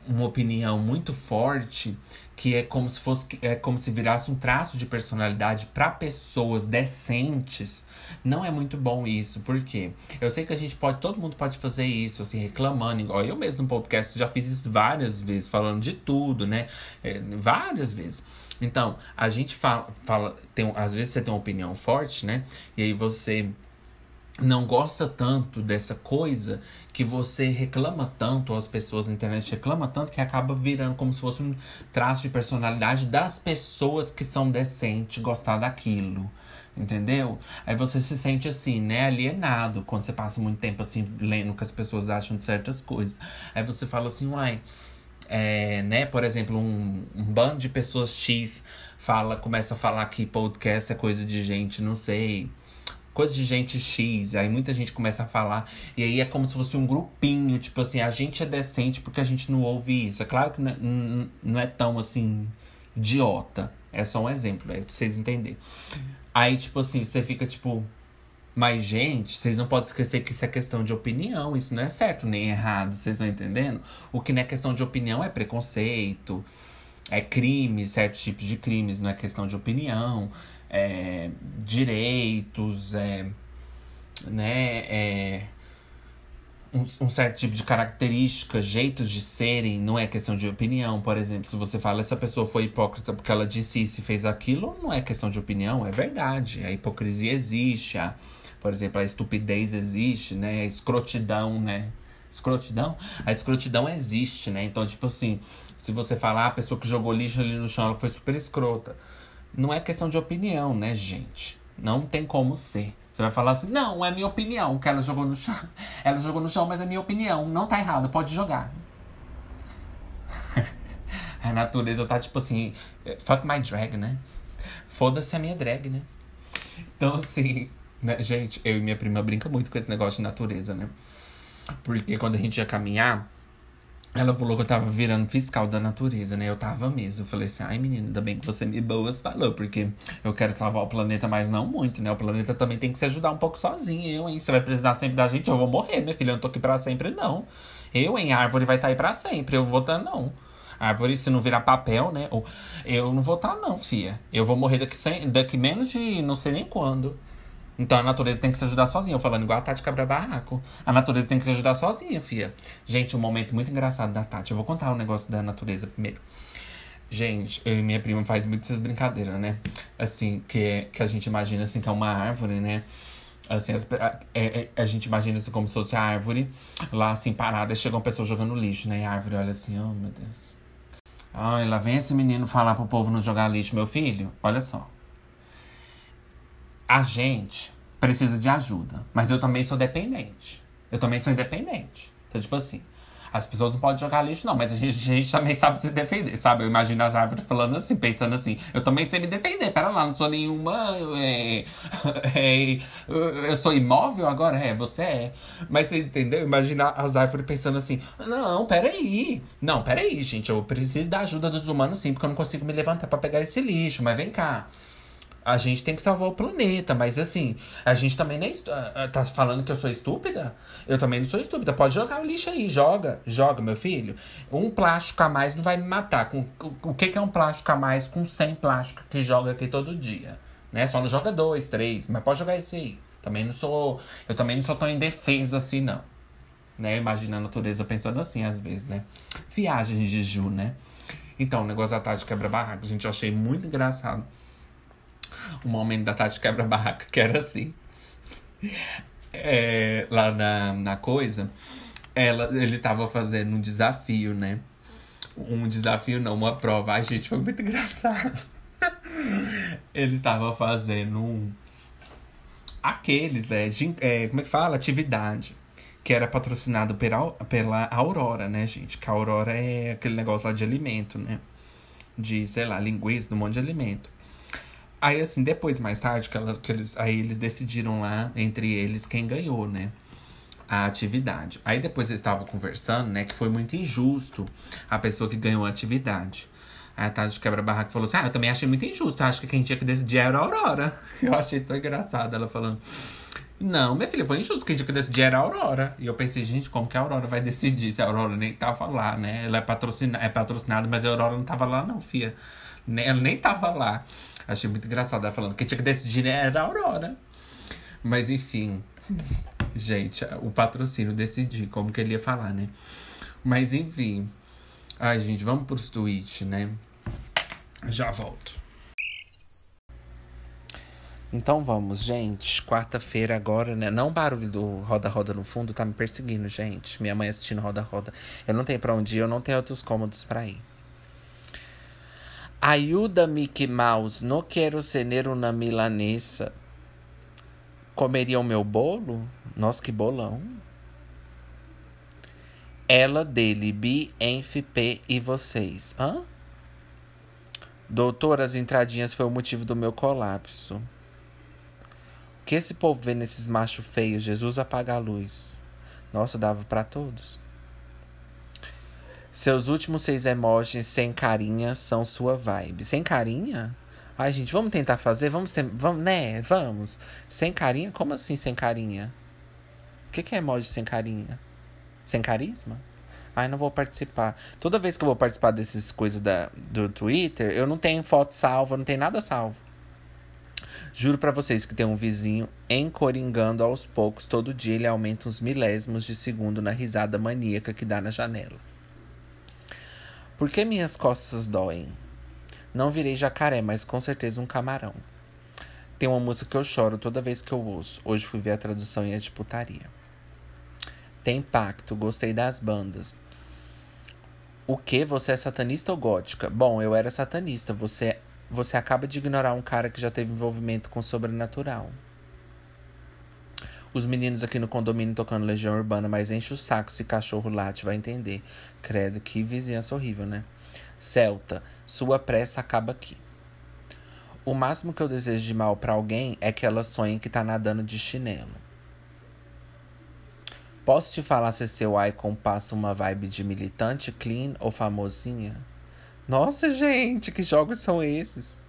uma opinião muito forte que é como se fosse é como se virasse um traço de personalidade para pessoas decentes. Não é muito bom isso, porque eu sei que a gente pode, todo mundo pode fazer isso, assim, reclamando, igual eu mesmo no podcast já fiz isso várias vezes, falando de tudo, né? É, várias vezes. Então, a gente fala, fala tem, às vezes você tem uma opinião forte, né? E aí você não gosta tanto dessa coisa que você reclama tanto, as pessoas na internet reclamam tanto que acaba virando como se fosse um traço de personalidade das pessoas que são decentes gostar daquilo. Entendeu? Aí você se sente assim, né, alienado quando você passa muito tempo assim lendo o que as pessoas acham de certas coisas. Aí você fala assim, uai, é, né, por exemplo, um, um bando de pessoas X fala, começa a falar que podcast é coisa de gente, não sei, coisa de gente X, aí muita gente começa a falar, e aí é como se fosse um grupinho, tipo assim, a gente é decente porque a gente não ouve isso. É claro que não é, não é tão assim, idiota. É só um exemplo, é pra vocês entenderem. Aí, tipo assim, você fica tipo. Mas, gente, vocês não podem esquecer que isso é questão de opinião. Isso não é certo nem errado, vocês estão entendendo? O que não é questão de opinião é preconceito, é crime, certos tipos de crimes, não é questão de opinião é, direitos, é, né, é, um, um, certo tipo de características, jeitos de serem, não é questão de opinião. Por exemplo, se você fala essa pessoa foi hipócrita porque ela disse isso e fez aquilo, não é questão de opinião, é verdade. A hipocrisia existe, a, por exemplo, a estupidez existe, né, a escrotidão, né. Escrotidão? A escrotidão existe, né? Então, tipo assim, se você falar ah, a pessoa que jogou lixo ali no chão, ela foi super escrota. Não é questão de opinião, né, gente? Não tem como ser. Você vai falar assim, não, é minha opinião que ela jogou no chão. [laughs] Ela jogou no chão, mas é minha opinião. Não tá errado, pode jogar. [laughs] a natureza tá tipo assim, fuck my drag, né? Foda-se a minha drag, né? Então, assim, né, gente, eu e minha prima brinca muito com esse negócio de natureza, né? Porque quando a gente ia caminhar, Ela falou que eu tava virando fiscal da natureza, né? Eu tava mesmo. Eu falei assim, ai menina, ainda bem que você me boas falou, porque eu quero salvar o planeta, mas não muito, né? O planeta também tem que se ajudar um pouco sozinho. Eu, hein? Você vai precisar sempre da gente, eu vou morrer, minha filha. Eu não tô aqui pra sempre, não. Eu, em árvore, vai estar tá aí pra sempre. Eu vou estar, tá, não. Árvore, se não virar papel, né? Eu não vou estar, tá, não, fia. Eu vou morrer daqui, sem, daqui menos de não sei nem quando. Então a natureza tem que se ajudar sozinha. Eu falando igual a Tati Cabra Barraco. A natureza tem que se ajudar sozinha, fia. Gente, um momento muito engraçado da Tati. Eu vou contar o um negócio da natureza primeiro. Gente, eu e minha prima faz muito essas brincadeiras, né? Assim, que, que a gente imagina assim que é uma árvore, né? Assim, as, a, a, é, é, a, gente imagina assim como se fosse a árvore lá assim parada, e chega uma pessoa jogando lixo, né? E a árvore olha assim, oh meu Deus. Ai, lá vem esse menino falar pro povo não jogar lixo, meu filho. Olha só a gente precisa de ajuda. Mas eu também sou dependente. Eu também sou independente. Então, tipo assim, as pessoas não podem jogar lixo, não, mas a gente, a gente, também sabe se defender, sabe? Eu imagino as árvores falando assim, pensando assim, eu também sei me defender, pera lá, não sou nenhuma. É, [laughs] é, eu sou imóvel agora? É, você é. Mas você entendeu? Imaginar as árvores pensando assim, não, peraí. Não, peraí, gente, eu preciso da ajuda dos humanos sim, porque eu não consigo me levantar para pegar esse lixo, mas vem cá a gente tem que salvar o planeta, mas assim, a gente também nem ah, tá falando que eu sou estúpida? Eu também não sou estúpida. Pode jogar o lixo aí, joga, joga, meu filho. Um plástico a mais não vai me matar. Com, o que, que é um plástico a mais com 100 plásticos que joga aqui todo dia? Né? Só não joga dois, três, mas pode jogar esse aí. Também não sou, eu também não sou tão indefesa assim, não. Né? Imagina a natureza pensando assim, às vezes, né? Viagem de Ju, né? Então, o negócio da tarde quebra-barraco, gente, eu achei muito engraçado um momento da Tati quebra-barraca que era assim. É, lá na, na coisa, ela, ele estava fazendo um desafio, né? Um desafio não, uma prova. Ai, gente, foi muito engraçado. [laughs] ele estava fazendo um. Aqueles, né? É, como é que fala? Atividade. Que era patrocinado pela, pela Aurora, né, gente? Que a Aurora é aquele negócio lá de alimento, né? De, sei lá, linguiça, um monte de alimento. Aí, assim, depois, mais tarde, que, que eles, aí eles decidiram lá, entre eles, quem ganhou, né? A atividade. Aí depois eles estavam conversando, né? Que foi muito injusto a pessoa que ganhou a atividade. Aí a Tati Quebra-Barraco falou assim: Ah, eu também achei muito injusto. Acho que quem tinha que decidir era a Aurora. [laughs] Eu achei tão engraçado ela falando. Não, minha filha, foi injusto. Quem tinha que decidir era a Aurora. E eu pensei, gente, como que a Aurora vai [laughs] decidir se a Aurora nem tava lá, né? Ela é, patrocina é patrocinada, mas a Aurora não tava lá, não, fia. Ela nem tava lá. Achei muito engraçado ela falando que tinha que decidir era a Aurora. Mas enfim, gente, o patrocínio decidir como que ele ia falar, né? Mas enfim. Ai, gente, vamos pros tweets, né? Já volto. Então vamos, gente. Quarta-feira agora, né? Não o barulho do roda-roda no fundo tá me perseguindo, gente. Minha mãe assistindo roda-roda. Eu não tenho pra onde ir, eu não tenho outros cômodos pra ir. Ajuda Mickey Mouse, não quero ser uma milanesa. Comeria o meu bolo? Nossa, que bolão. Ela, dele, B, Enf, P e vocês. Hã? Doutor, as entradinhas foi o motivo do meu colapso. O que esse povo vê nesses machos feios? Jesus apaga a luz. Nossa, dava para todos. Seus últimos seis emojis sem carinha são sua vibe. Sem carinha? Ai, gente, vamos tentar fazer? Vamos, ser, vamos né? Vamos. Sem carinha? Como assim sem carinha? O que, que é emoji sem carinha? Sem carisma? Ai, não vou participar. Toda vez que eu vou participar dessas coisas da, do Twitter, eu não tenho foto salva, não tenho nada salvo. Juro para vocês que tem um vizinho encoringando aos poucos. Todo dia ele aumenta uns milésimos de segundo na risada maníaca que dá na janela. Por que minhas costas doem? Não virei jacaré, mas com certeza um camarão. Tem uma música que eu choro toda vez que eu ouço. Hoje fui ver a tradução e é de putaria. Tem pacto, gostei das bandas. O que? Você é satanista ou gótica? Bom, eu era satanista. Você, você acaba de ignorar um cara que já teve envolvimento com o sobrenatural. Os meninos aqui no condomínio tocando Legião Urbana, mas enche o saco se cachorro late, vai entender. Credo, que vizinhança horrível, né? Celta, sua pressa acaba aqui. O máximo que eu desejo de mal para alguém é que ela sonhe que tá nadando de chinelo. Posso te falar se seu icon passa uma vibe de militante, clean ou famosinha? Nossa, gente, que jogos são esses?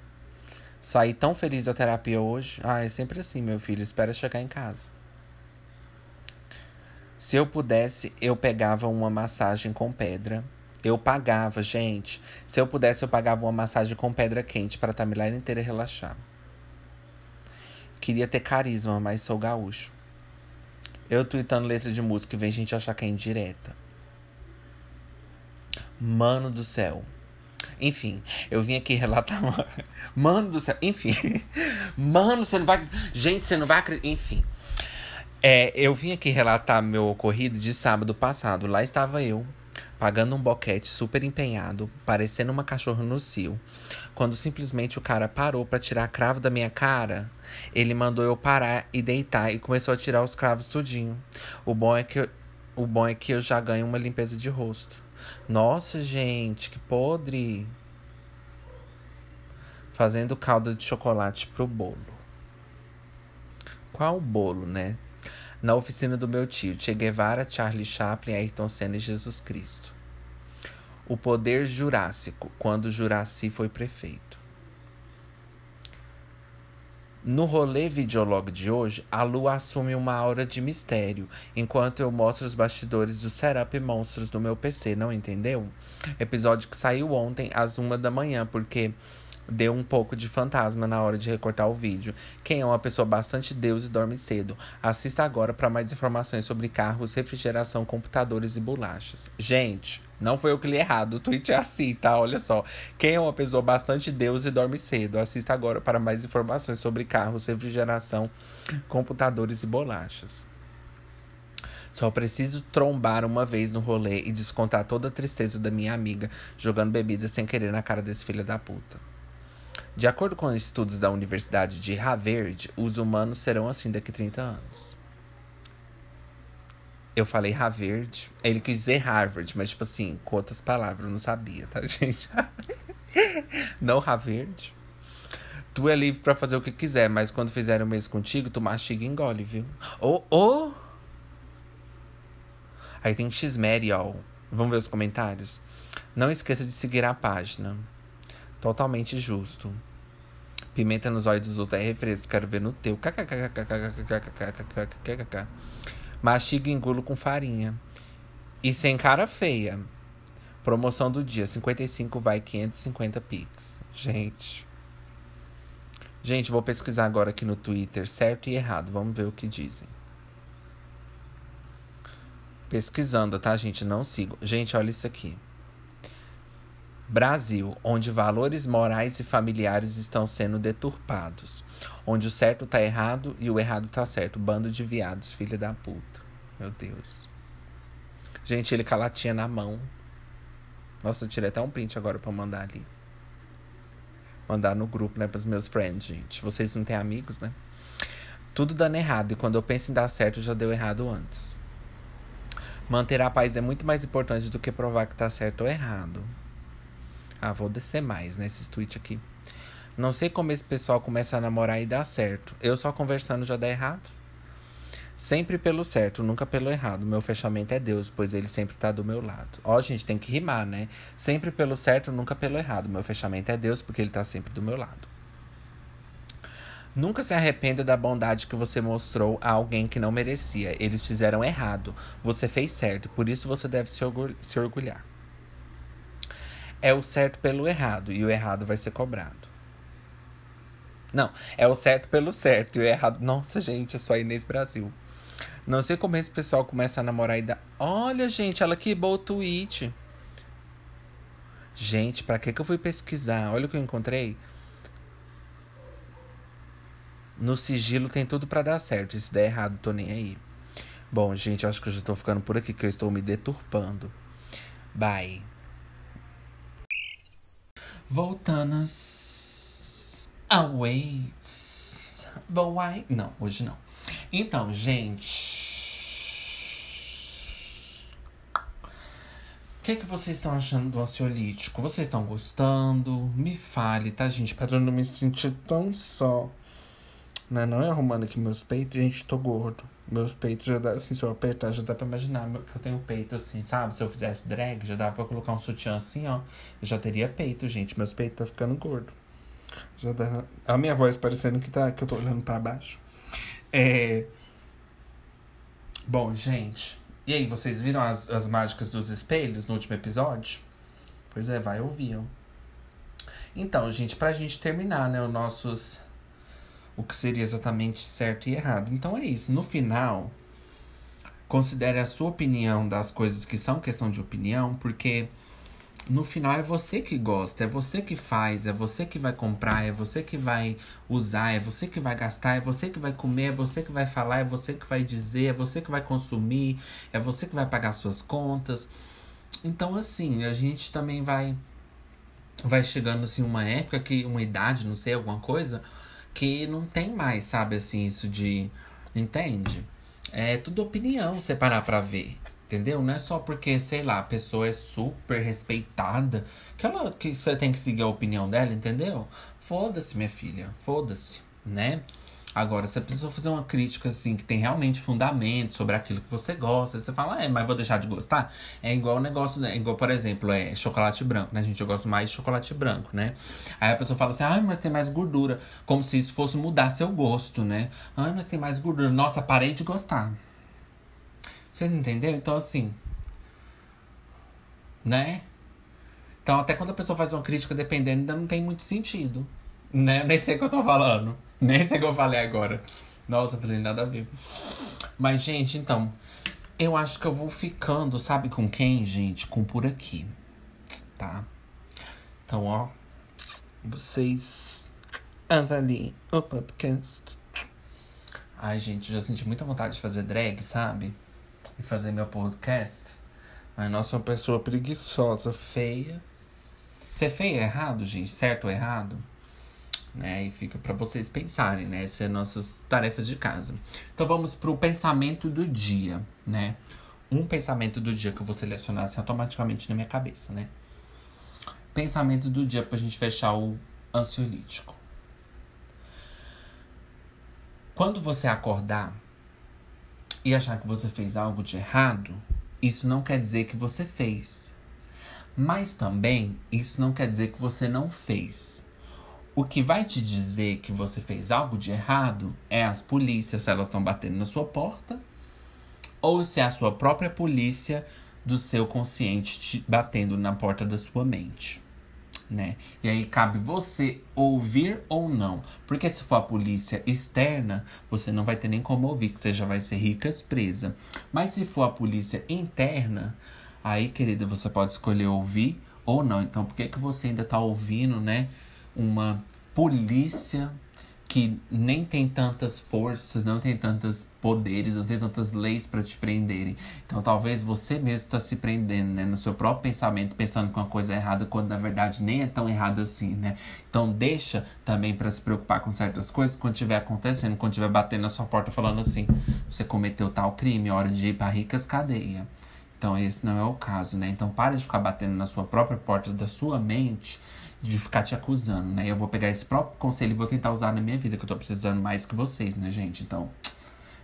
Saí tão feliz da terapia hoje. Ah, é sempre assim, meu filho. Espera chegar em casa. Se eu pudesse, eu pegava uma massagem com pedra. Eu pagava, gente. Se eu pudesse, eu pagava uma massagem com pedra quente para a timeline inteira relaxar. Queria ter carisma, mas sou gaúcho. Eu tweetando letra de música e vem gente achar que é indireta. Mano do céu. Enfim, eu vim aqui relatar. [laughs] Mano do céu. Enfim. [laughs] Mano, você não vai. Gente, você não vai acreditar. Enfim. É, eu vim aqui relatar meu ocorrido de sábado passado. Lá estava eu, pagando um boquete super empenhado, parecendo uma cachorra no cio. Quando simplesmente o cara parou para tirar cravo da minha cara, ele mandou eu parar e deitar e começou a tirar os cravos tudinho. O bom é que eu, o bom é que eu já ganho uma limpeza de rosto. Nossa, gente, que podre. Fazendo calda de chocolate pro bolo. Qual bolo, né? Na oficina do meu tio, Che Guevara, Charlie Chaplin, Ayrton Senna e Jesus Cristo. O poder jurássico, quando Juraci foi prefeito. No rolê videolog de hoje, a Lua assume uma aura de mistério, enquanto eu mostro os bastidores do setup monstros do meu PC, não entendeu? Episódio que saiu ontem às uma da manhã, porque deu um pouco de fantasma na hora de recortar o vídeo. Quem é uma pessoa bastante deus e dorme cedo, assista agora para mais informações sobre carros, refrigeração, computadores e bolachas. Gente, não foi eu que li errado, o tweet é assim, tá? Olha só. Quem é uma pessoa bastante deus e dorme cedo, assista agora para mais informações sobre carros, refrigeração, computadores e bolachas. Só preciso trombar uma vez no rolê e descontar toda a tristeza da minha amiga jogando bebida sem querer na cara desse filho da puta. De acordo com estudos da Universidade de Harvard, os humanos serão assim daqui a 30 anos. Eu falei Harvard, ele quis dizer Harvard, mas tipo assim, com outras palavras, eu não sabia, tá, [laughs] gente? não Harvard. Tu é livre para fazer o que quiser, mas quando fizerem o mesmo contigo, tu mastiga e engole, viu? Oh, oh! Aí tem X-Mary, ó. Vamos ver os comentários? Não esqueça de seguir a página. Totalmente justo. Pimenta nos olhos dos outros é refresco. Quero ver no teu. Mastiga e engulo com farinha. E sem cara feia. Promoção do dia. 55 vai 550 pix. Gente. Gente, vou pesquisar agora aqui no Twitter, certo e errado. Vamos ver o que dizem. Pesquisando, tá, gente? Não sigo. Gente, olha isso aqui. Brasil, onde valores morais e familiares estão sendo deturpados. Onde o certo tá errado e o errado tá certo. Bando de viados, filha da puta. Meu Deus. Gente, ele com a latinha na mão. Nossa, eu tirei até um print agora pra mandar ali. Mandar no grupo, né, pros meus friends, gente. Vocês não têm amigos, né? Tudo dando errado. E quando eu penso em dar certo, já deu errado antes. Manter a paz é muito mais importante do que provar que tá certo ou errado. Ah, vou descer mais nesses tweets aqui. Não sei como esse pessoal começa a namorar e dá certo. Eu só conversando já dá errado. Sempre pelo certo, nunca pelo errado. Meu fechamento é Deus, pois ele sempre tá do meu lado. Ó, gente, tem que rimar, né? Sempre pelo certo, nunca pelo errado. Meu fechamento é Deus, porque ele tá sempre do meu lado. Nunca se arrependa da bondade que você mostrou a alguém que não merecia. Eles fizeram errado. Você fez certo, por isso você deve se, se orgulhar é o certo pelo errado e o errado vai ser cobrado. Não, é o certo pelo certo e o errado. Nossa, gente, é só Inês Brasil. Não sei como esse pessoal começa a namorar e dá. Olha, gente, ela que boa o tweet. Gente, pra que, que eu fui pesquisar? Olha o que eu encontrei. No sigilo tem tudo para dar certo. E se der errado, tô nem aí. Bom, gente, acho que eu já tô ficando por aqui, que eu estou me deturpando. Bye. Voltanas. Awaits. But why? Não, hoje não. Então, gente. O que, é que vocês estão achando do ansiolítico? Vocês estão gostando? Me fale, tá, gente? Para eu não me sentir tão só. Não é, não é arrumando aqui meus peitos, gente, tô gordo. Meus peitos já dá, assim, se eu apertar, já dá pra imaginar que eu tenho peito assim, sabe? Se eu fizesse drag, já dava pra colocar um sutiã assim, ó. Eu já teria peito, gente. Meus peitos tá ficando gordo. Já dá. A minha voz parecendo que, tá, que eu tô olhando pra baixo. É. Bom, gente. E aí, vocês viram as, as mágicas dos espelhos no último episódio? Pois é, vai ouvir. Então, gente, pra gente terminar, né, os nossos. O que seria exatamente certo e errado. Então é isso. No final, considere a sua opinião das coisas que são questão de opinião, porque no final é você que gosta, é você que faz, é você que vai comprar, é você que vai usar, é você que vai gastar, é você que vai comer, é você que vai falar, é você que vai dizer, é você que vai consumir, é você que vai pagar suas contas. Então assim, a gente também vai vai chegando assim uma época que uma idade, não sei, alguma coisa que não tem mais, sabe assim, isso de entende? É tudo opinião, você parar para ver. Entendeu? Não é só porque, sei lá, a pessoa é super respeitada que, ela, que você tem que seguir a opinião dela, entendeu? Foda-se, minha filha. Foda-se, né? Agora, se a pessoa fazer uma crítica assim, que tem realmente fundamento sobre aquilo que você gosta, você fala, é, mas vou deixar de gostar. É igual o negócio, né? Igual, por exemplo, é chocolate branco, né, gente? Eu gosto mais de chocolate branco, né? Aí a pessoa fala assim, ai, mas tem mais gordura. Como se isso fosse mudar seu gosto, né? Ai, mas tem mais gordura. Nossa, parei de gostar. Vocês entenderam? Então, assim. Né? Então, até quando a pessoa faz uma crítica dependendo, ainda não tem muito sentido. Né? Nem sei o que eu tô falando. Nem sei o que eu falei agora. Nossa, eu falei nada a ver. Mas, gente, então. Eu acho que eu vou ficando, sabe com quem, gente? Com por aqui. Tá? Então, ó. Vocês avaliem o podcast. Ai, gente, já senti muita vontade de fazer drag, sabe? e fazer meu podcast. Mas somos uma pessoa preguiçosa, feia. Ser feia é errado, gente? Certo ou errado? Né? E fica para vocês pensarem, né? Essas são nossas tarefas de casa. Então vamos pro pensamento do dia, né? Um pensamento do dia que eu vou selecionar assim, automaticamente na minha cabeça, né? Pensamento do dia pra gente fechar o ansiolítico. Quando você acordar, e achar que você fez algo de errado, isso não quer dizer que você fez. Mas também isso não quer dizer que você não fez. O que vai te dizer que você fez algo de errado é as polícias, se elas estão batendo na sua porta, ou se é a sua própria polícia do seu consciente te batendo na porta da sua mente né? E aí cabe você ouvir ou não. Porque se for a polícia externa, você não vai ter nem como ouvir, que você já vai ser ricas presa. Mas se for a polícia interna, aí, querida, você pode escolher ouvir ou não. Então, por que, que você ainda tá ouvindo, né? Uma polícia que nem tem tantas forças, não tem tantos poderes, não tem tantas leis para te prenderem. Então talvez você mesmo está se prendendo, né, no seu próprio pensamento, pensando com uma coisa errada, quando na verdade nem é tão errado assim, né? Então deixa também para se preocupar com certas coisas quando estiver acontecendo, quando estiver batendo na sua porta falando assim, você cometeu tal crime, hora de ir para ricas cadeia. Então esse não é o caso, né? Então para de ficar batendo na sua própria porta da sua mente de ficar te acusando, né? Eu vou pegar esse próprio conselho e vou tentar usar na minha vida, que eu tô precisando mais que vocês, né, gente? Então,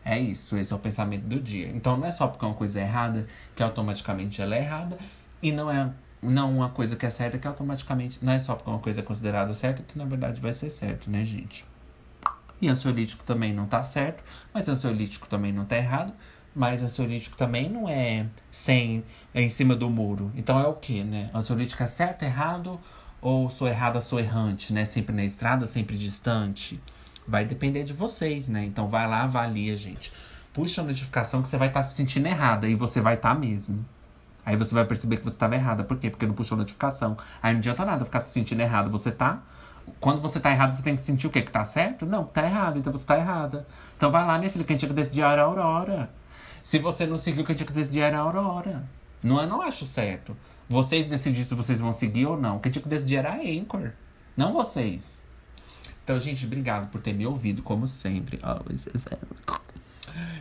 é isso, esse é o pensamento do dia. Então, não é só porque uma coisa é errada que automaticamente ela é errada, e não é não uma coisa que é certa que automaticamente não é só porque uma coisa é considerada certa que na verdade vai ser certo, né, gente? E ansiolítico também não tá certo, mas ansiolítico também não tá errado, mas ansiolítico também não é sem é em cima do muro. Então é o que, né? Ansiolítico é certo, errado ou sou errada, sou errante, né? Sempre na estrada, sempre distante. Vai depender de vocês, né? Então vai lá, avalia, gente. Puxa a notificação que você vai estar tá se sentindo errada e você vai estar tá mesmo. Aí você vai perceber que você estava errada. Por quê? Porque não puxou a notificação. Aí não adianta nada ficar se sentindo errado. Você tá. Quando você tá errado, você tem que sentir o quê? Que tá certo? Não, tá errado. Então você tá errada. Então vai lá, minha filha, quem tinha que decidir era a Aurora. Se você não seguiu, quem tinha que decidir era a Aurora. Não, eu não acho certo. Vocês decidirem se vocês vão seguir ou não. Quem tinha que decidir era a Anchor, não vocês. Então, gente, obrigado por ter me ouvido, como sempre.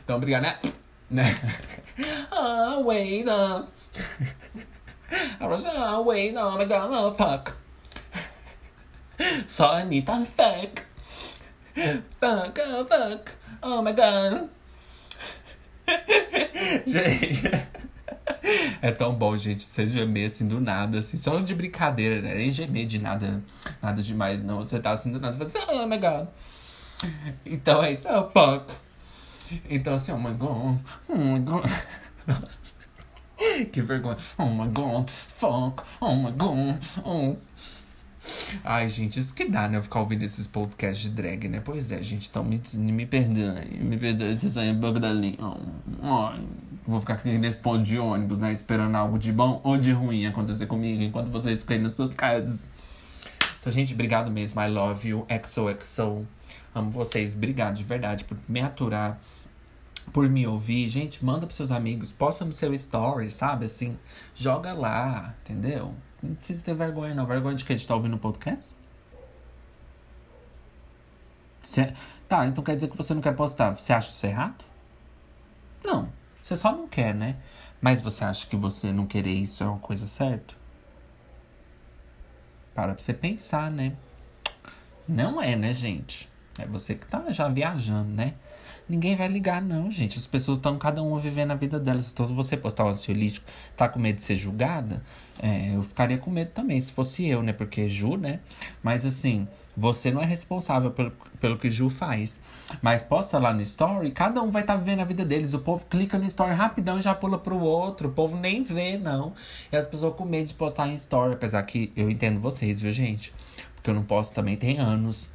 Então, obrigado, né? né? [laughs] Ah, wait up. I wait, oh my god, oh fuck. Só Anitta, fuck. Fuck, oh fuck. Oh my god. gente. [laughs] É tão bom, gente, você gemer assim do nada, assim, só de brincadeira, né? Nem gemer de nada, nada demais, não. Você tá assim do nada, você fala assim, oh my god. Então é isso, é o punk. Então assim, oh my god, oh my god. [laughs] que vergonha. Oh my god, fuck, oh my god, oh. Ai, gente, isso que dá, né? Eu ficar ouvindo esses podcasts de drag, né? Pois é, gente, então me, me perdoe. Me perdoe se sair pouco da linha. Vou ficar aqui nesse ponto de ônibus, né? Esperando algo de bom ou de ruim acontecer comigo enquanto vocês ficam nas suas casas. Então, gente, obrigado mesmo. I love you. XOXO. Amo vocês. Obrigado de verdade por me aturar por me ouvir, gente, manda pros seus amigos, posta no seu story, sabe? Assim, joga lá, entendeu? Não precisa ter vergonha, não. Vergonha de que a gente tá ouvindo o podcast? Cê... Tá, então quer dizer que você não quer postar. Você acha isso errado? Não. Você só não quer, né? Mas você acha que você não querer isso é uma coisa certa? Para pra você pensar, né? Não é, né, gente? É você que tá já viajando, né? Ninguém vai ligar, não, gente. As pessoas estão cada uma vivendo a vida delas. Então, se você postar um ansiolítico, tá com medo de ser julgada, é, eu ficaria com medo também, se fosse eu, né? Porque Ju, né? Mas assim, você não é responsável pelo, pelo que Ju faz. Mas posta lá no story, cada um vai estar tá vivendo a vida deles. O povo clica no story rapidão e já pula pro outro. O povo nem vê, não. E as pessoas com medo de postar em story. Apesar que eu entendo vocês, viu, gente? Porque eu não posto também tem anos.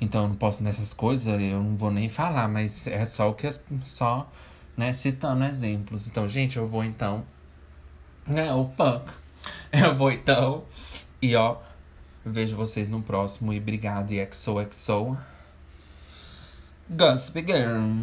Então eu não posso nessas coisas, eu não vou nem falar, mas é só o que as, só, né, citando exemplos. Então, gente, eu vou então, né, o fuck. [laughs] Eu vou então e ó, vejo vocês no próximo e obrigado e XOXO. Gossip Girl.